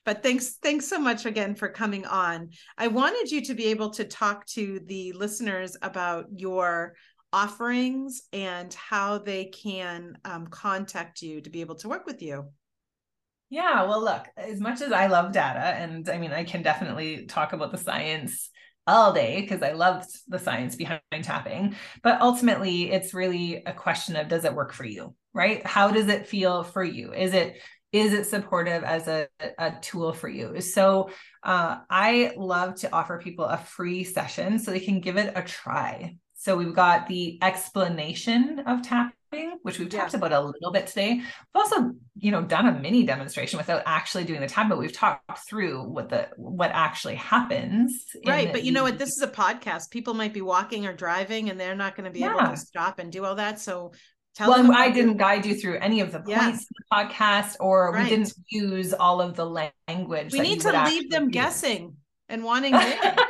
but thanks thanks so much again for coming on i wanted you to be able to talk to the listeners about your offerings and how they can um, contact you to be able to work with you Yeah, well, look, as much as I love data, and I mean, I can definitely talk about the science all day because I love the science behind tapping, but ultimately, it's really a question of does it work for you, right? How does it feel for you? Is it is it supportive as a, a tool for you? So uh, I love to offer people a free session so they can give it a try. So we've got the explanation of tapping, which we've talked yeah. about a little bit today. We've also, you know, done a mini demonstration without actually doing the tap, but we've talked through what the what actually happens. Right. But you know what? This is a podcast. People might be walking or driving and they're not going to be yeah. able to stop and do all that. So Tell well, I didn't guide you through any of the points yeah. in the podcast, or right. we didn't use all of the language. We need to leave them use. guessing and wanting to.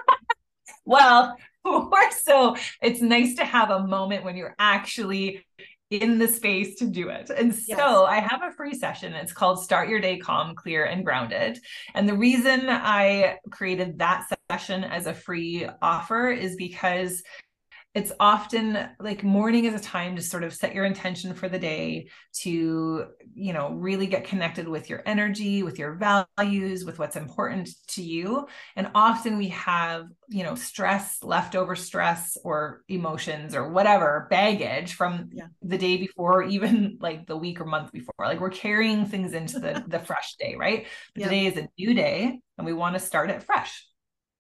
well, more so, it's nice to have a moment when you're actually in the space to do it. And yes. so I have a free session. It's called Start Your Day Calm, Clear, and Grounded. And the reason I created that session as a free offer is because it's often like morning is a time to sort of set your intention for the day to you know really get connected with your energy with your values with what's important to you and often we have you know stress leftover stress or emotions or whatever baggage from yeah. the day before even like the week or month before like we're carrying things into the the fresh day right but yeah. today is a new day and we want to start it fresh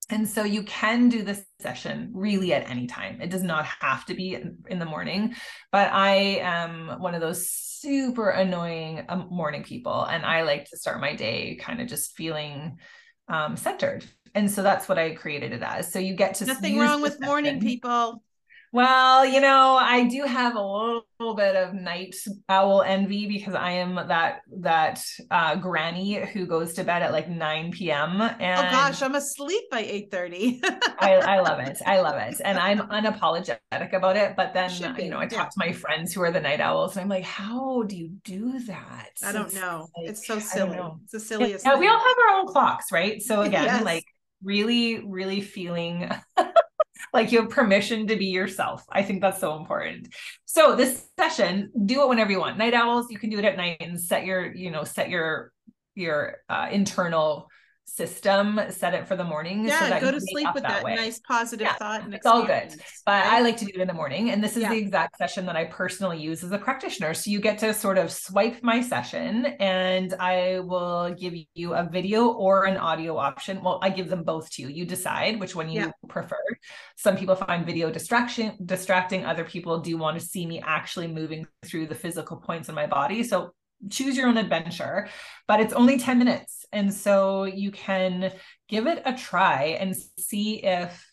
and so you can do this session really at any time. It does not have to be in, the morning, but I am one of those super annoying um, morning people. And I like to start my day kind of just feeling um, centered. And so that's what I created it as. So you get to nothing wrong with session. morning people. Well, you know, I do have a little bit of night owl envy because I am that that uh, granny who goes to bed at like 9 p.m. And oh gosh, I'm asleep by 8:30. I, I love it. I love it. And I'm unapologetic about it. But then you know, I talk yeah. to my friends who are the night owls, and I'm like, how do you do that? I don't it's know. Like, it's so silly. It's the silliest. Yeah, we all have our own clocks, right? So again, yes. like really, really feeling like you have permission to be yourself. I think that's so important. So this session, do it whenever you want. Night owls, you can do it at night and set your, you know, set your your uh, internal system, set it for the morning. Yeah, so go to sleep with that, that nice positive yeah, thought. And it's all good. But right? I like to do it in the morning. And this is yeah. the exact session that I personally use as a practitioner. So you get to sort of swipe my session and I will give you a video or an audio option. Well, I give them both to you. You decide which one you yeah. prefer. Some people find video distraction distracting. Other people do want to see me actually moving through the physical points in my body. So choose your own adventure, but it's only 10 minutes. And so you can give it a try and see if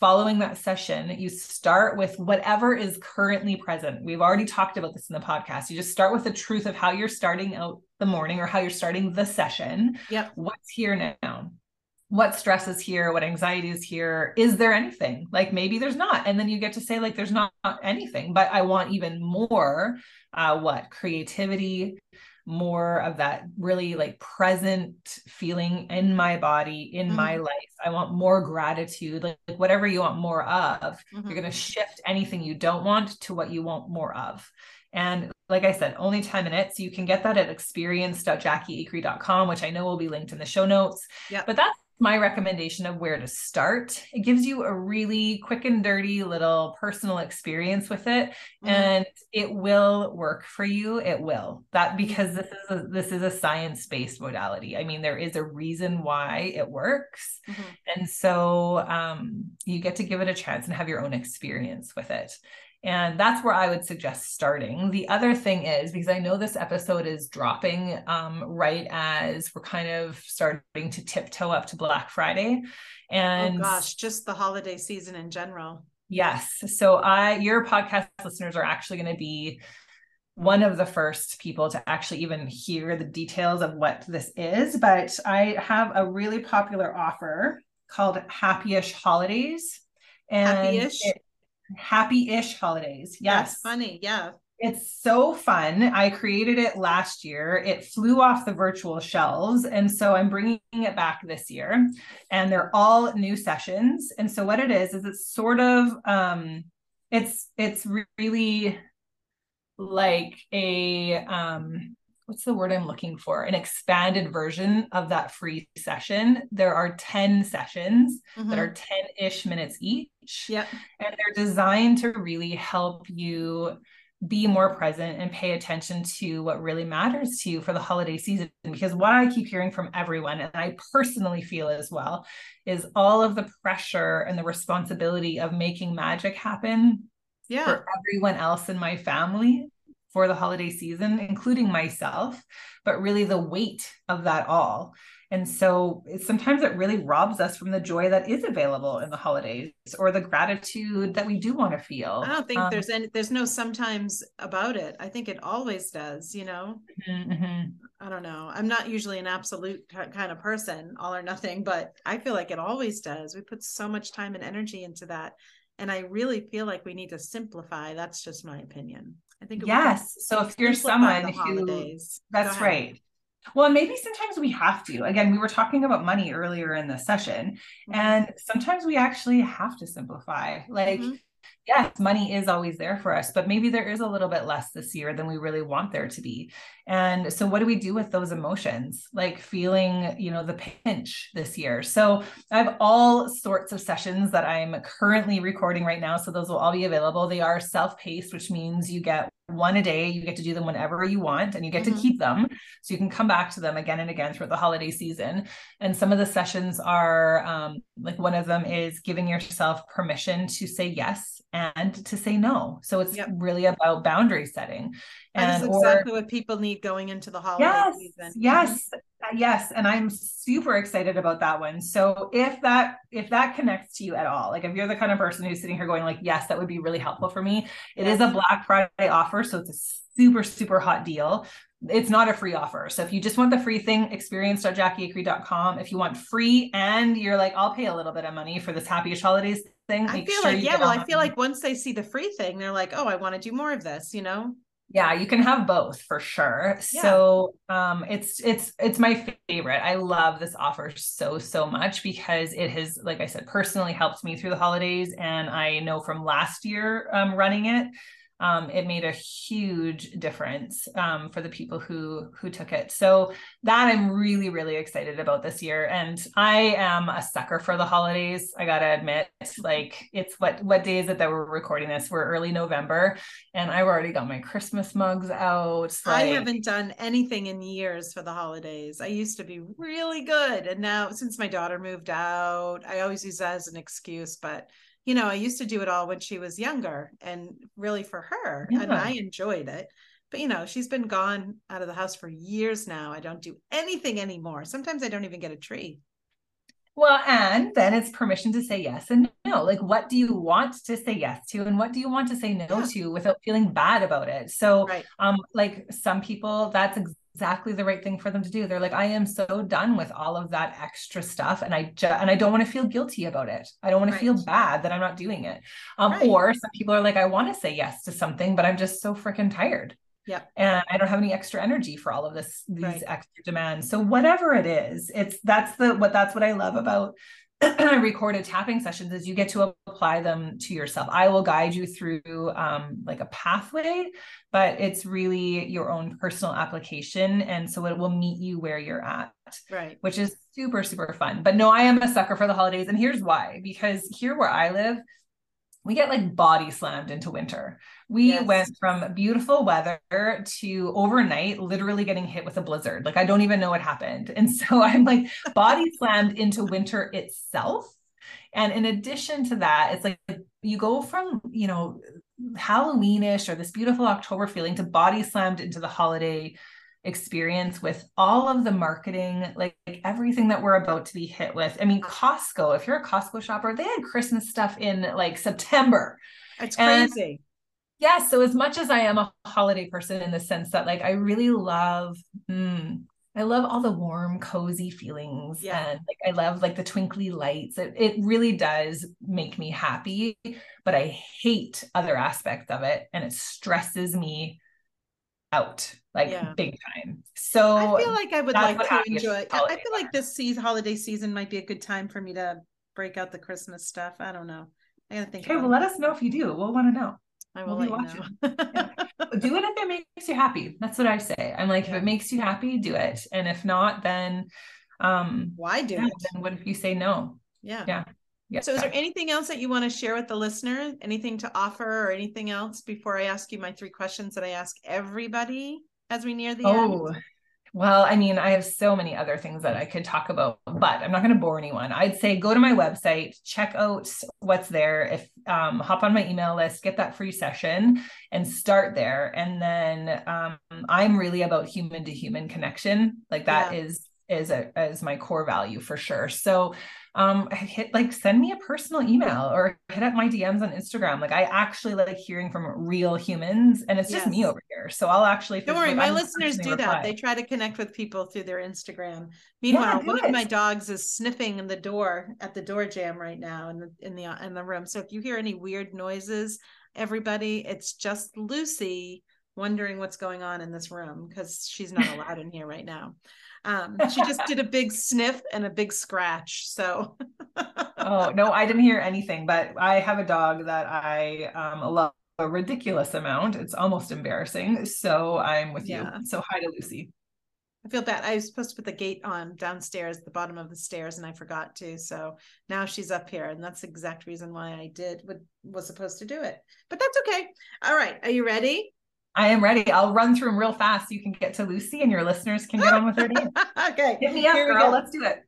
following that session, you start with whatever is currently present. We've already talked about this in the podcast. You just start with the truth of how you're starting out the morning or how you're starting the session. Yep. What's here now? What stress is here? What anxiety is here? Is there anything? Like maybe there's not. And then you get to say, like, there's not, not anything, but I want even more uh, what creativity, more of that really like present feeling in my body, in mm-hmm. my life. I want more gratitude, like, like whatever you want more of. Mm-hmm. You're going to shift anything you don't want to what you want more of. And like I said, only 10 minutes. You can get that at experience.jackieacree.com, which I know will be linked in the show notes. Yeah. But that's my recommendation of where to start. It gives you a really quick and dirty little personal experience with it mm-hmm. and it will work for you. It will. That because this is a, this is a science-based modality. I mean there is a reason why it works. Mm-hmm. And so um, you get to give it a chance and have your own experience with it. And that's where I would suggest starting. The other thing is because I know this episode is dropping um, right as we're kind of starting to tiptoe up to Black Friday. And oh gosh, just the holiday season in general. Yes. So I your podcast listeners are actually going to be one of the first people to actually even hear the details of what this is, but I have a really popular offer called Happy-ish Holidays. And Happy-ish? It, happy-ish holidays. Yes. That's funny. Yeah. It's so fun. I created it last year. It flew off the virtual shelves. And so I'm bringing it back this year. And they're all new sessions. And so what it is, is it's sort of, um, it's, it's really like a, um, what's the word I'm looking for? An expanded version of that free session. There are 10 sessions mm-hmm. that are 10 ish minutes each. Yeah. And they're designed to really help you be more present and pay attention to what really matters to you for the holiday season. Because what I keep hearing from everyone, and I personally feel as well, is all of the pressure and the responsibility of making magic happen yeah. for everyone else in my family for the holiday season, including myself, but really the weight of that all. And so it, sometimes it really robs us from the joy that is available in the holidays or the gratitude that we do want to feel. I don't think Um, there's any there's no sometimes about it. I think it always does, you know. mhm, mhm. I don't know. I'm not usually an absolute kind of person, all or nothing, but I feel like it always does. We put so much time and energy into that. And I really feel like we need to simplify. That's just my opinion. I think Yes. So if you're someone who. That's right. Well, maybe sometimes we have to. Again, we were talking about money earlier in the session, Mhm. and sometimes we actually have to simplify. Like, Mhm. Yes, money is always there for us, but maybe there is a little bit less this year than we really want there to be. And so, what do we do with those emotions? Like feeling, you know, the pinch this year. So, I have all sorts of sessions that I'm currently recording right now. So, those will all be available. They are self paced, which means you get one a day. You get to do them whenever you want and you get Mhm. to keep them. So, you can come back to them again and again throughout the holiday season. And some of the sessions are um, like one of them is giving yourself permission to say yes and to say no. So, it's Yep. really about boundary setting. That is And or exactly what people need going into the holiday yes season. yes uh, yes and i'm super excited about that one. So if that if that connects to you at all like if you're the kind of person who's sitting here going like yes that would be really helpful for me it is a black friday offer so it's a super super hot deal. It's not a free offer. So if you just want the free thing experience.jackieacree.com if you want free and you're like i'll pay a little bit of money for this happyish holidays thing I feel sure like, yeah, well, I feel like once they see the free thing, they're like, oh, I want to do more of this, you know? Yeah you can have both for sure Yeah. so um it's it's it's my favorite i love this offer so so much because it has like i said personally helped me through the holidays and i know from last year um running it um, it made a huge difference um, for the people who who took it. So that I'm really really excited about this year, and I am a sucker for the holidays. I gotta admit, like it's what what day is it that we're recording this? We're early November, and I've already got my Christmas mugs out. I haven't done anything in years for the holidays. I used to be really good. And now, since my daughter moved out, I always use that as an excuse. But, you know, I used to do it all when she was younger and really for her. And I enjoyed it. But, you know, she's been gone out of the house for years now. I don't do anything anymore. Sometimes I don't even get a tree. Well, and then it's permission to say yes and no. Like, what do you want to say yes to, and what do you want to say no Yeah. to without feeling bad about it? So, Right. um, like some people, that's exactly the right thing for them to do. They're like, I am so done with all of that extra stuff, and I just and I don't want to feel guilty about it. I don't want to feel bad that I'm not doing it. Um, Right. or some people are like, I want to say yes to something, but I'm just so freaking tired. Yeah. And I don't have any extra energy for all of this, these Right. extra demands. So whatever it is, it's that's the what that's what I love about recorded tapping sessions is you get to apply them to yourself. I will guide you through um, like a pathway, but it's really your own personal application. And so it will meet you where you're at Right. which is super, super fun. But no, I am a sucker for the holidays. And here's why because here where I live, we get like body slammed into winter. We Yes. went from beautiful weather to overnight literally getting hit with a blizzard. Like I don't even know what happened. And so I'm like body slammed into winter itself. And in addition to that, it's like you go from, you know, Halloweenish or this beautiful October feeling to body slammed into the holiday experience with all of the marketing, like, like everything that we're about to be hit with. I mean, Costco, if you're a Costco shopper, they had Christmas stuff in like September. It's And- crazy. Yes. So as much as I am a holiday person in the sense that like I really love mm, I love all the warm, cozy feelings. Yeah. And like I love like the twinkly lights. It it really does make me happy, but I hate other aspects of it and it stresses me out like Yeah. big time. So I feel like I would like to enjoy. I- I feel like this season, holiday season, might be a good time for me to break out the Christmas stuff. I don't know. I gotta think. okay, well it. let us know if you do. We'll want to know. I will we'll be let you know. But do it if it makes you happy. That's what I say. I'm like, Yeah. if it makes you happy, do it. And if not, then um Why do yeah, it? then what if you say no? Yeah. Yeah. yeah. So, is there anything else that you want to share with the listener? Anything to offer or anything else before I ask you my three questions that I ask everybody as we near the oh, end? Well, I mean, I have so many other things that I could talk about, but I'm not going to bore anyone. I'd say go to my website, check out what's there. If um, hop on my email list, get that free session, and start there. And then um, I'm really about human to human connection. Like that yeah. is is a, is my core value for sure. So um hit like send me a personal email or hit up my DMs on Instagram. Like I actually like hearing from real humans and it's just me over here. So I'll actually Don't worry, my I'm listeners do reply. that. They try to connect with people through their Instagram. Meanwhile, yeah, one it. of my dogs is sniffing in the door at the door jamb right now in the in the in the room. So if you hear any weird noises, everybody, it's just Lucy wondering what's going on in this room because she's not allowed in here right now. Um, she just did a big sniff and a big scratch. So, oh no, I didn't hear anything. But I have a dog that I um, love a ridiculous amount. It's almost embarrassing. So I'm with yeah. you. So hi to Lucy. I feel bad. I was supposed to put the gate on downstairs, the bottom of the stairs, and I forgot to. So now she's up here, and that's the exact reason why I did what was supposed to do it. But that's okay. All right, are you ready? I am ready. I'll run through them real fast so you can get to Lucy and your listeners can get on with their day. okay. Hit me up, girl. Let's do it.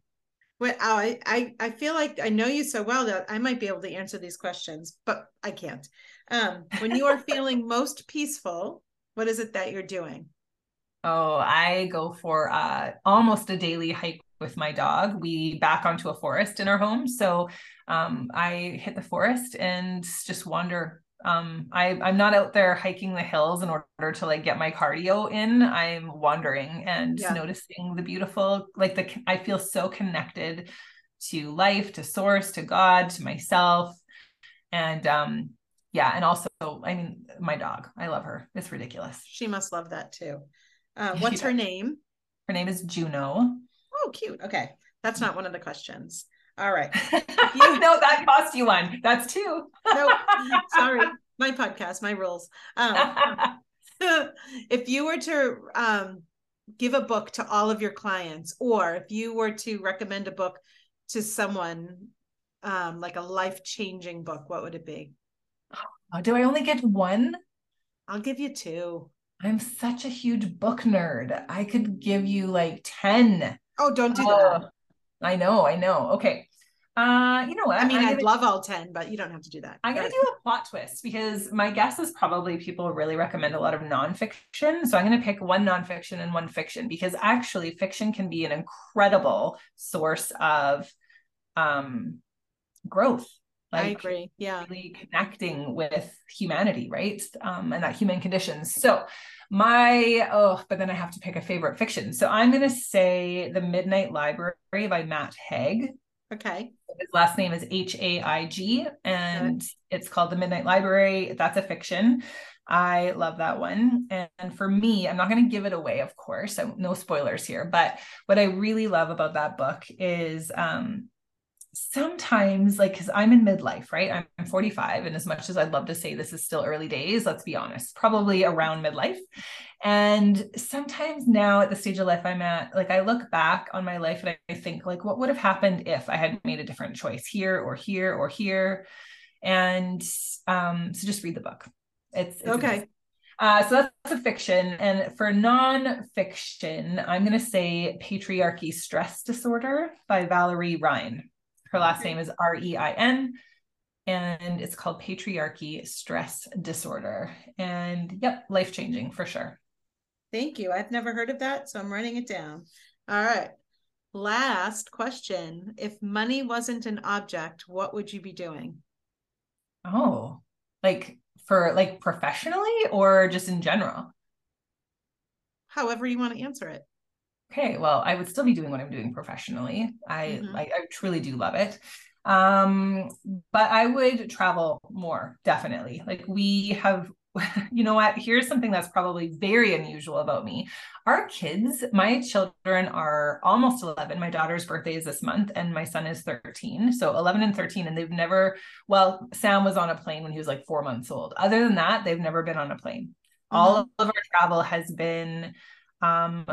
Well, oh, I, I I feel like I know you so well that I might be able to answer these questions, but I can't. Um, when you are feeling most peaceful, what is it that you're doing? Oh, I go for uh, almost a daily hike with my dog. We back onto a forest in our home, so um, I hit the forest and just wander um i i'm not out there hiking the hills in order to like get my cardio in. I'm wandering and yeah. noticing the beautiful like the i feel so connected to life to source to god to myself. And um yeah and also i mean my dog. I love her. It's ridiculous. She must love that too. Uh, what's her name? Her name is juno. Oh cute. Okay. That's not one of the questions all right. You... no, that cost you one. That's two. no, sorry. My podcast, my rules. Um, if you were to um, give a book to all of your clients, or if you were to recommend a book to someone, um, like a life changing book, what would it be? Oh, do I only get one? I'll give you two. I'm such a huge book nerd. I could give you like 10. Oh, don't do that. I know, I know. Okay. Uh, you know what? I mean, i would love all 10, but you don't have to do that. I'm going to do a plot twist because my guess is probably people really recommend a lot of nonfiction. So I'm going to pick one nonfiction and one fiction because actually fiction can be an incredible source of um, growth. Like I agree. Yeah. Really connecting with humanity, right? Um, and that human conditions. So my oh, but then I have to pick a favorite fiction. So I'm gonna say The Midnight Library by Matt Haig. Okay. His last name is H A I G, and okay. it's called The Midnight Library. That's a fiction. I love that one. And for me, I'm not going to give it away, of course. I, no spoilers here. But what I really love about that book is um, sometimes like because i'm in midlife right I'm, I'm 45 and as much as i'd love to say this is still early days let's be honest probably around midlife and sometimes now at the stage of life i'm at like i look back on my life and i think like what would have happened if i had made a different choice here or here or here and um so just read the book it's, it's okay. Uh, so that's a fiction. And for nonfiction, I'm going to say Patriarchy Stress Disorder by Valerie Rein. Her last name is R E I N, and it's called Patriarchy Stress Disorder. And yep, life changing for sure. Thank you. I've never heard of that, so I'm writing it down. All right. Last question. If money wasn't an object, what would you be doing? Oh, like for like professionally or just in general? However you want to answer it okay, well, I would still be doing what I'm doing professionally. I mm-hmm. I, I truly do love it. Um, but I would travel more, definitely. Like we have you know what? Here's something that's probably very unusual about me. Our kids, my children are almost 11. My daughter's birthday is this month, and my son is 13. So 11 and 13. And they've never, well, Sam was on a plane when he was like four months old. Other than that, they've never been on a plane. Mm-hmm. All of our travel has been um,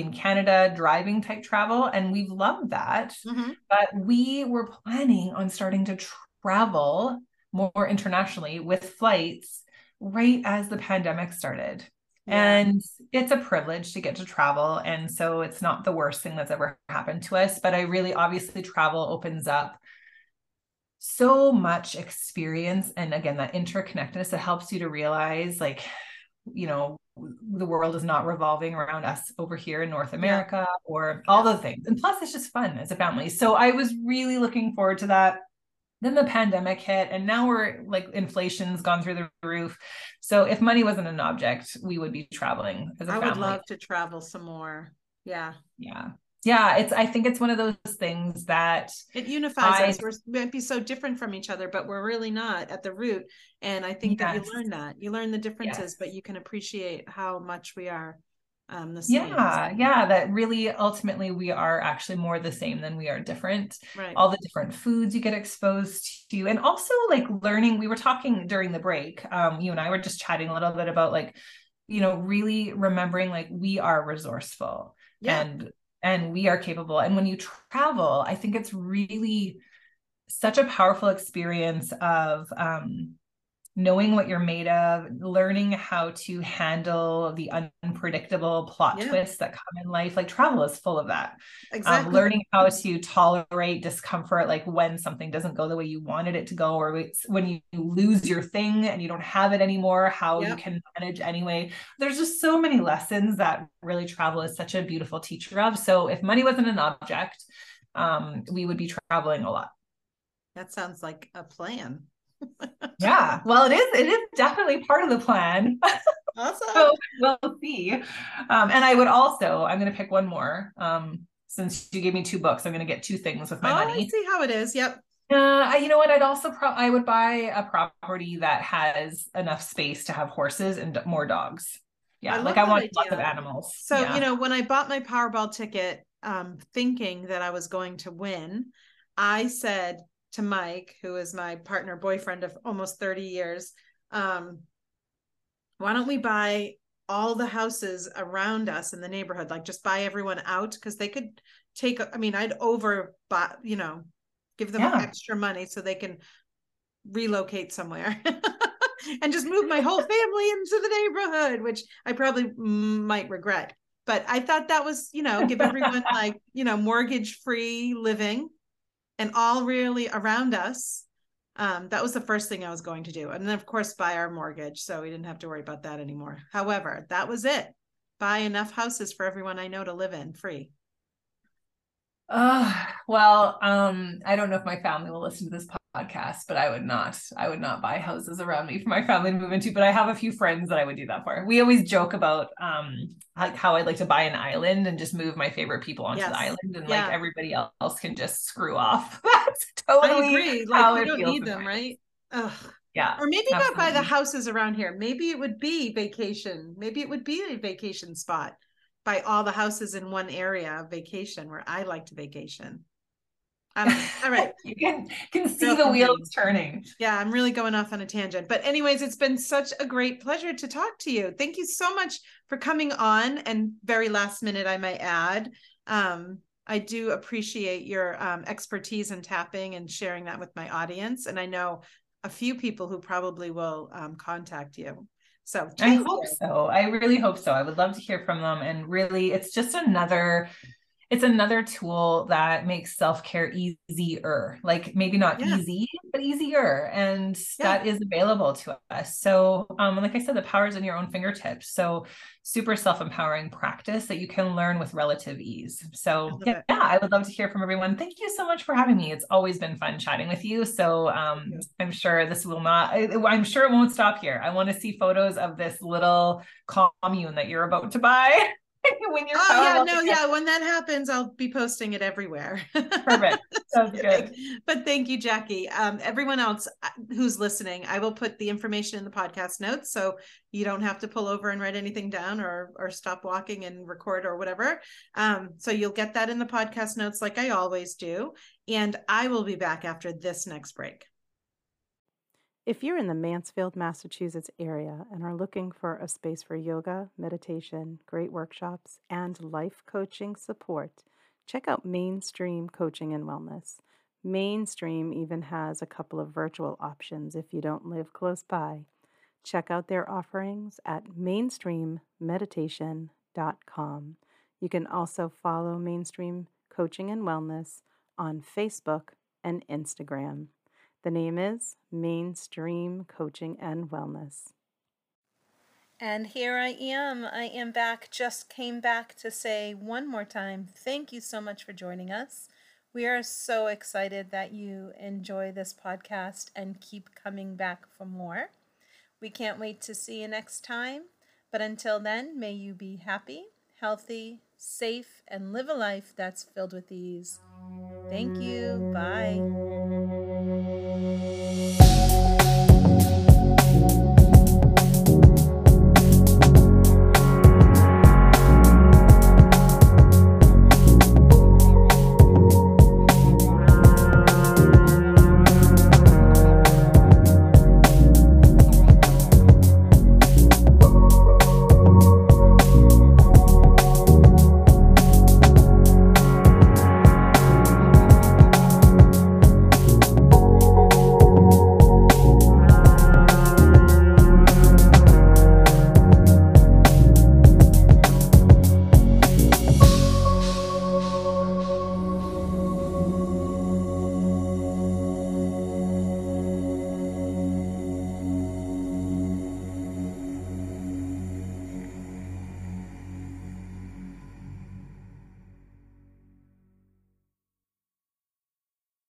in Canada driving type travel, and we've loved that. Mhm. But we were planning on starting to travel more internationally with flights right as the pandemic started. Yeah. And it's a privilege to get to travel. And so it's not the worst thing that's ever happened to us. But I really obviously travel opens up so much experience. And again, that interconnectedness that helps you to realize like, you know, the world is not revolving around us over here in North America or all the things. And plus, it's just fun as a family. So I was really looking forward to that. Then the pandemic hit, and now we're like inflation's gone through the roof. So if money wasn't an object, we would be traveling as a I family. would love to travel some more. Yeah. yeah. Yeah. It's, I think it's one of those things that It unifies I- us. We're, we might be so different from each other, but we're really not at the root. And I think that you learn that. You learn the differences, but you can appreciate how much we are um the same. yeah yeah that really ultimately we are actually more the same than we are different Right. all the different foods you get exposed to and also like learning we were talking during the break um you and i were just chatting a little bit about like you know really remembering like we are resourceful yeah. and and we are capable. And when you travel i think it's really such a powerful experience of um knowing what you're made of learning how to handle the unpredictable plot Yeah. twists that come in life like travel is full of that exactly. um, learning how to tolerate discomfort like when something doesn't go the way you wanted it to go or when you lose your thing and you don't have it anymore how you can manage anyway there's just so many lessons that really travel is such a beautiful teacher of so if money wasn't an object um, we would be traveling a lot that sounds like a plan. Yeah well it is it is definitely part of the plan Awesome. so we'll see um, and i would also i'm going to pick one more um, since you gave me two books i'm going to get two things with my oh, money I see how it is. Yep. Uh, you know what? I'd also pro- I would buy a property that has enough space to have horses and more dogs. Yeah, I like I want that lots of animals. So, yeah. you know, when I bought my Powerball ticket, um, thinking that I was going to win, I said to Mike, who is my partner boyfriend of almost 30 years, um, why don't we buy all the houses around us in the neighborhood? Like just buy everyone out because they could take, I mean, I'd over, buy, you know, give them Yeah. extra money so they can relocate somewhere. and just move my whole family into the neighborhood, which I probably might regret. But I thought that was, you know, give everyone like, you know, mortgage free living and all really around us. Um, that was the first thing I was going to do. And then, of course, buy our mortgage. So we didn't have to worry about that anymore. However, that was it. Buy enough houses for everyone I know to live in free. Uh, well, um, I don't know if my family will listen to this podcast, but I would not. I would not buy houses around me for my family to move into. But I have a few friends that I would do that for. We always joke about um like how I'd like to buy an island and just move my favorite people onto Yes. the island, and Yeah. like everybody else can just screw off. That's totally I agree. Like, we don't need them, right? Ugh. Yeah. Or maybe not buy the houses around here. Maybe it would be vacation. Maybe it would be a vacation spot. Buy all the houses in one area of vacation where I like to vacation. Don't. All right. you can can see the wheels turning. Yeah, I'm really going off on a tangent. But, anyways, it's been such a great pleasure to talk to you. Thank you so much for coming on and very last minute, I might add. Um, I do appreciate your um, expertise in tapping and sharing that with my audience. And I know a few people who probably will um, contact you. So, I hope you. so. I really hope so. I would love to hear from them. And really, it's just another, it's another tool that makes self-care easier. Like maybe not Yeah. easy, but easier. And Yeah. that is available to us. So um, like I said, the power is in your own fingertips. So super self-empowering practice that you can learn with relative ease. So love yeah, yeah, I would love to hear from everyone. Thank you so much for having me. It's always been fun chatting with you. So um. I'm sure this will not, I, I'm sure it won't stop here. I want to see photos of this little commune that you're about to buy when you're Oh, yeah, no, yeah. When that happens, I'll be posting it everywhere. Perfect. Sounds good. But thank you, Jackie. Um, everyone else uh, who's listening, I will put the information in the podcast notes so you don't have to pull over and write anything down or or stop walking and record or whatever. Um, so you'll get that in the podcast notes like I always do. And I will be back after this next break. If you're in the Mansfield, Massachusetts area and are looking for a space for yoga, meditation, great workshops, and life coaching support, check out Mainstream Coaching and Wellness. Mainstream even has a couple of virtual options if you don't live close by. Check out their offerings at mainstreammeditation.com. You can also follow Mainstream Coaching and Wellness on Facebook and Instagram. The name is Mainstream Coaching and Wellness. And here I am. I am back. Just came back to say one more time thank you so much for joining us. We are so excited that you enjoy this podcast and keep coming back for more. We can't wait to see you next time. But until then, may you be happy, healthy, safe, and live a life that's filled with ease. Thank you. Bye.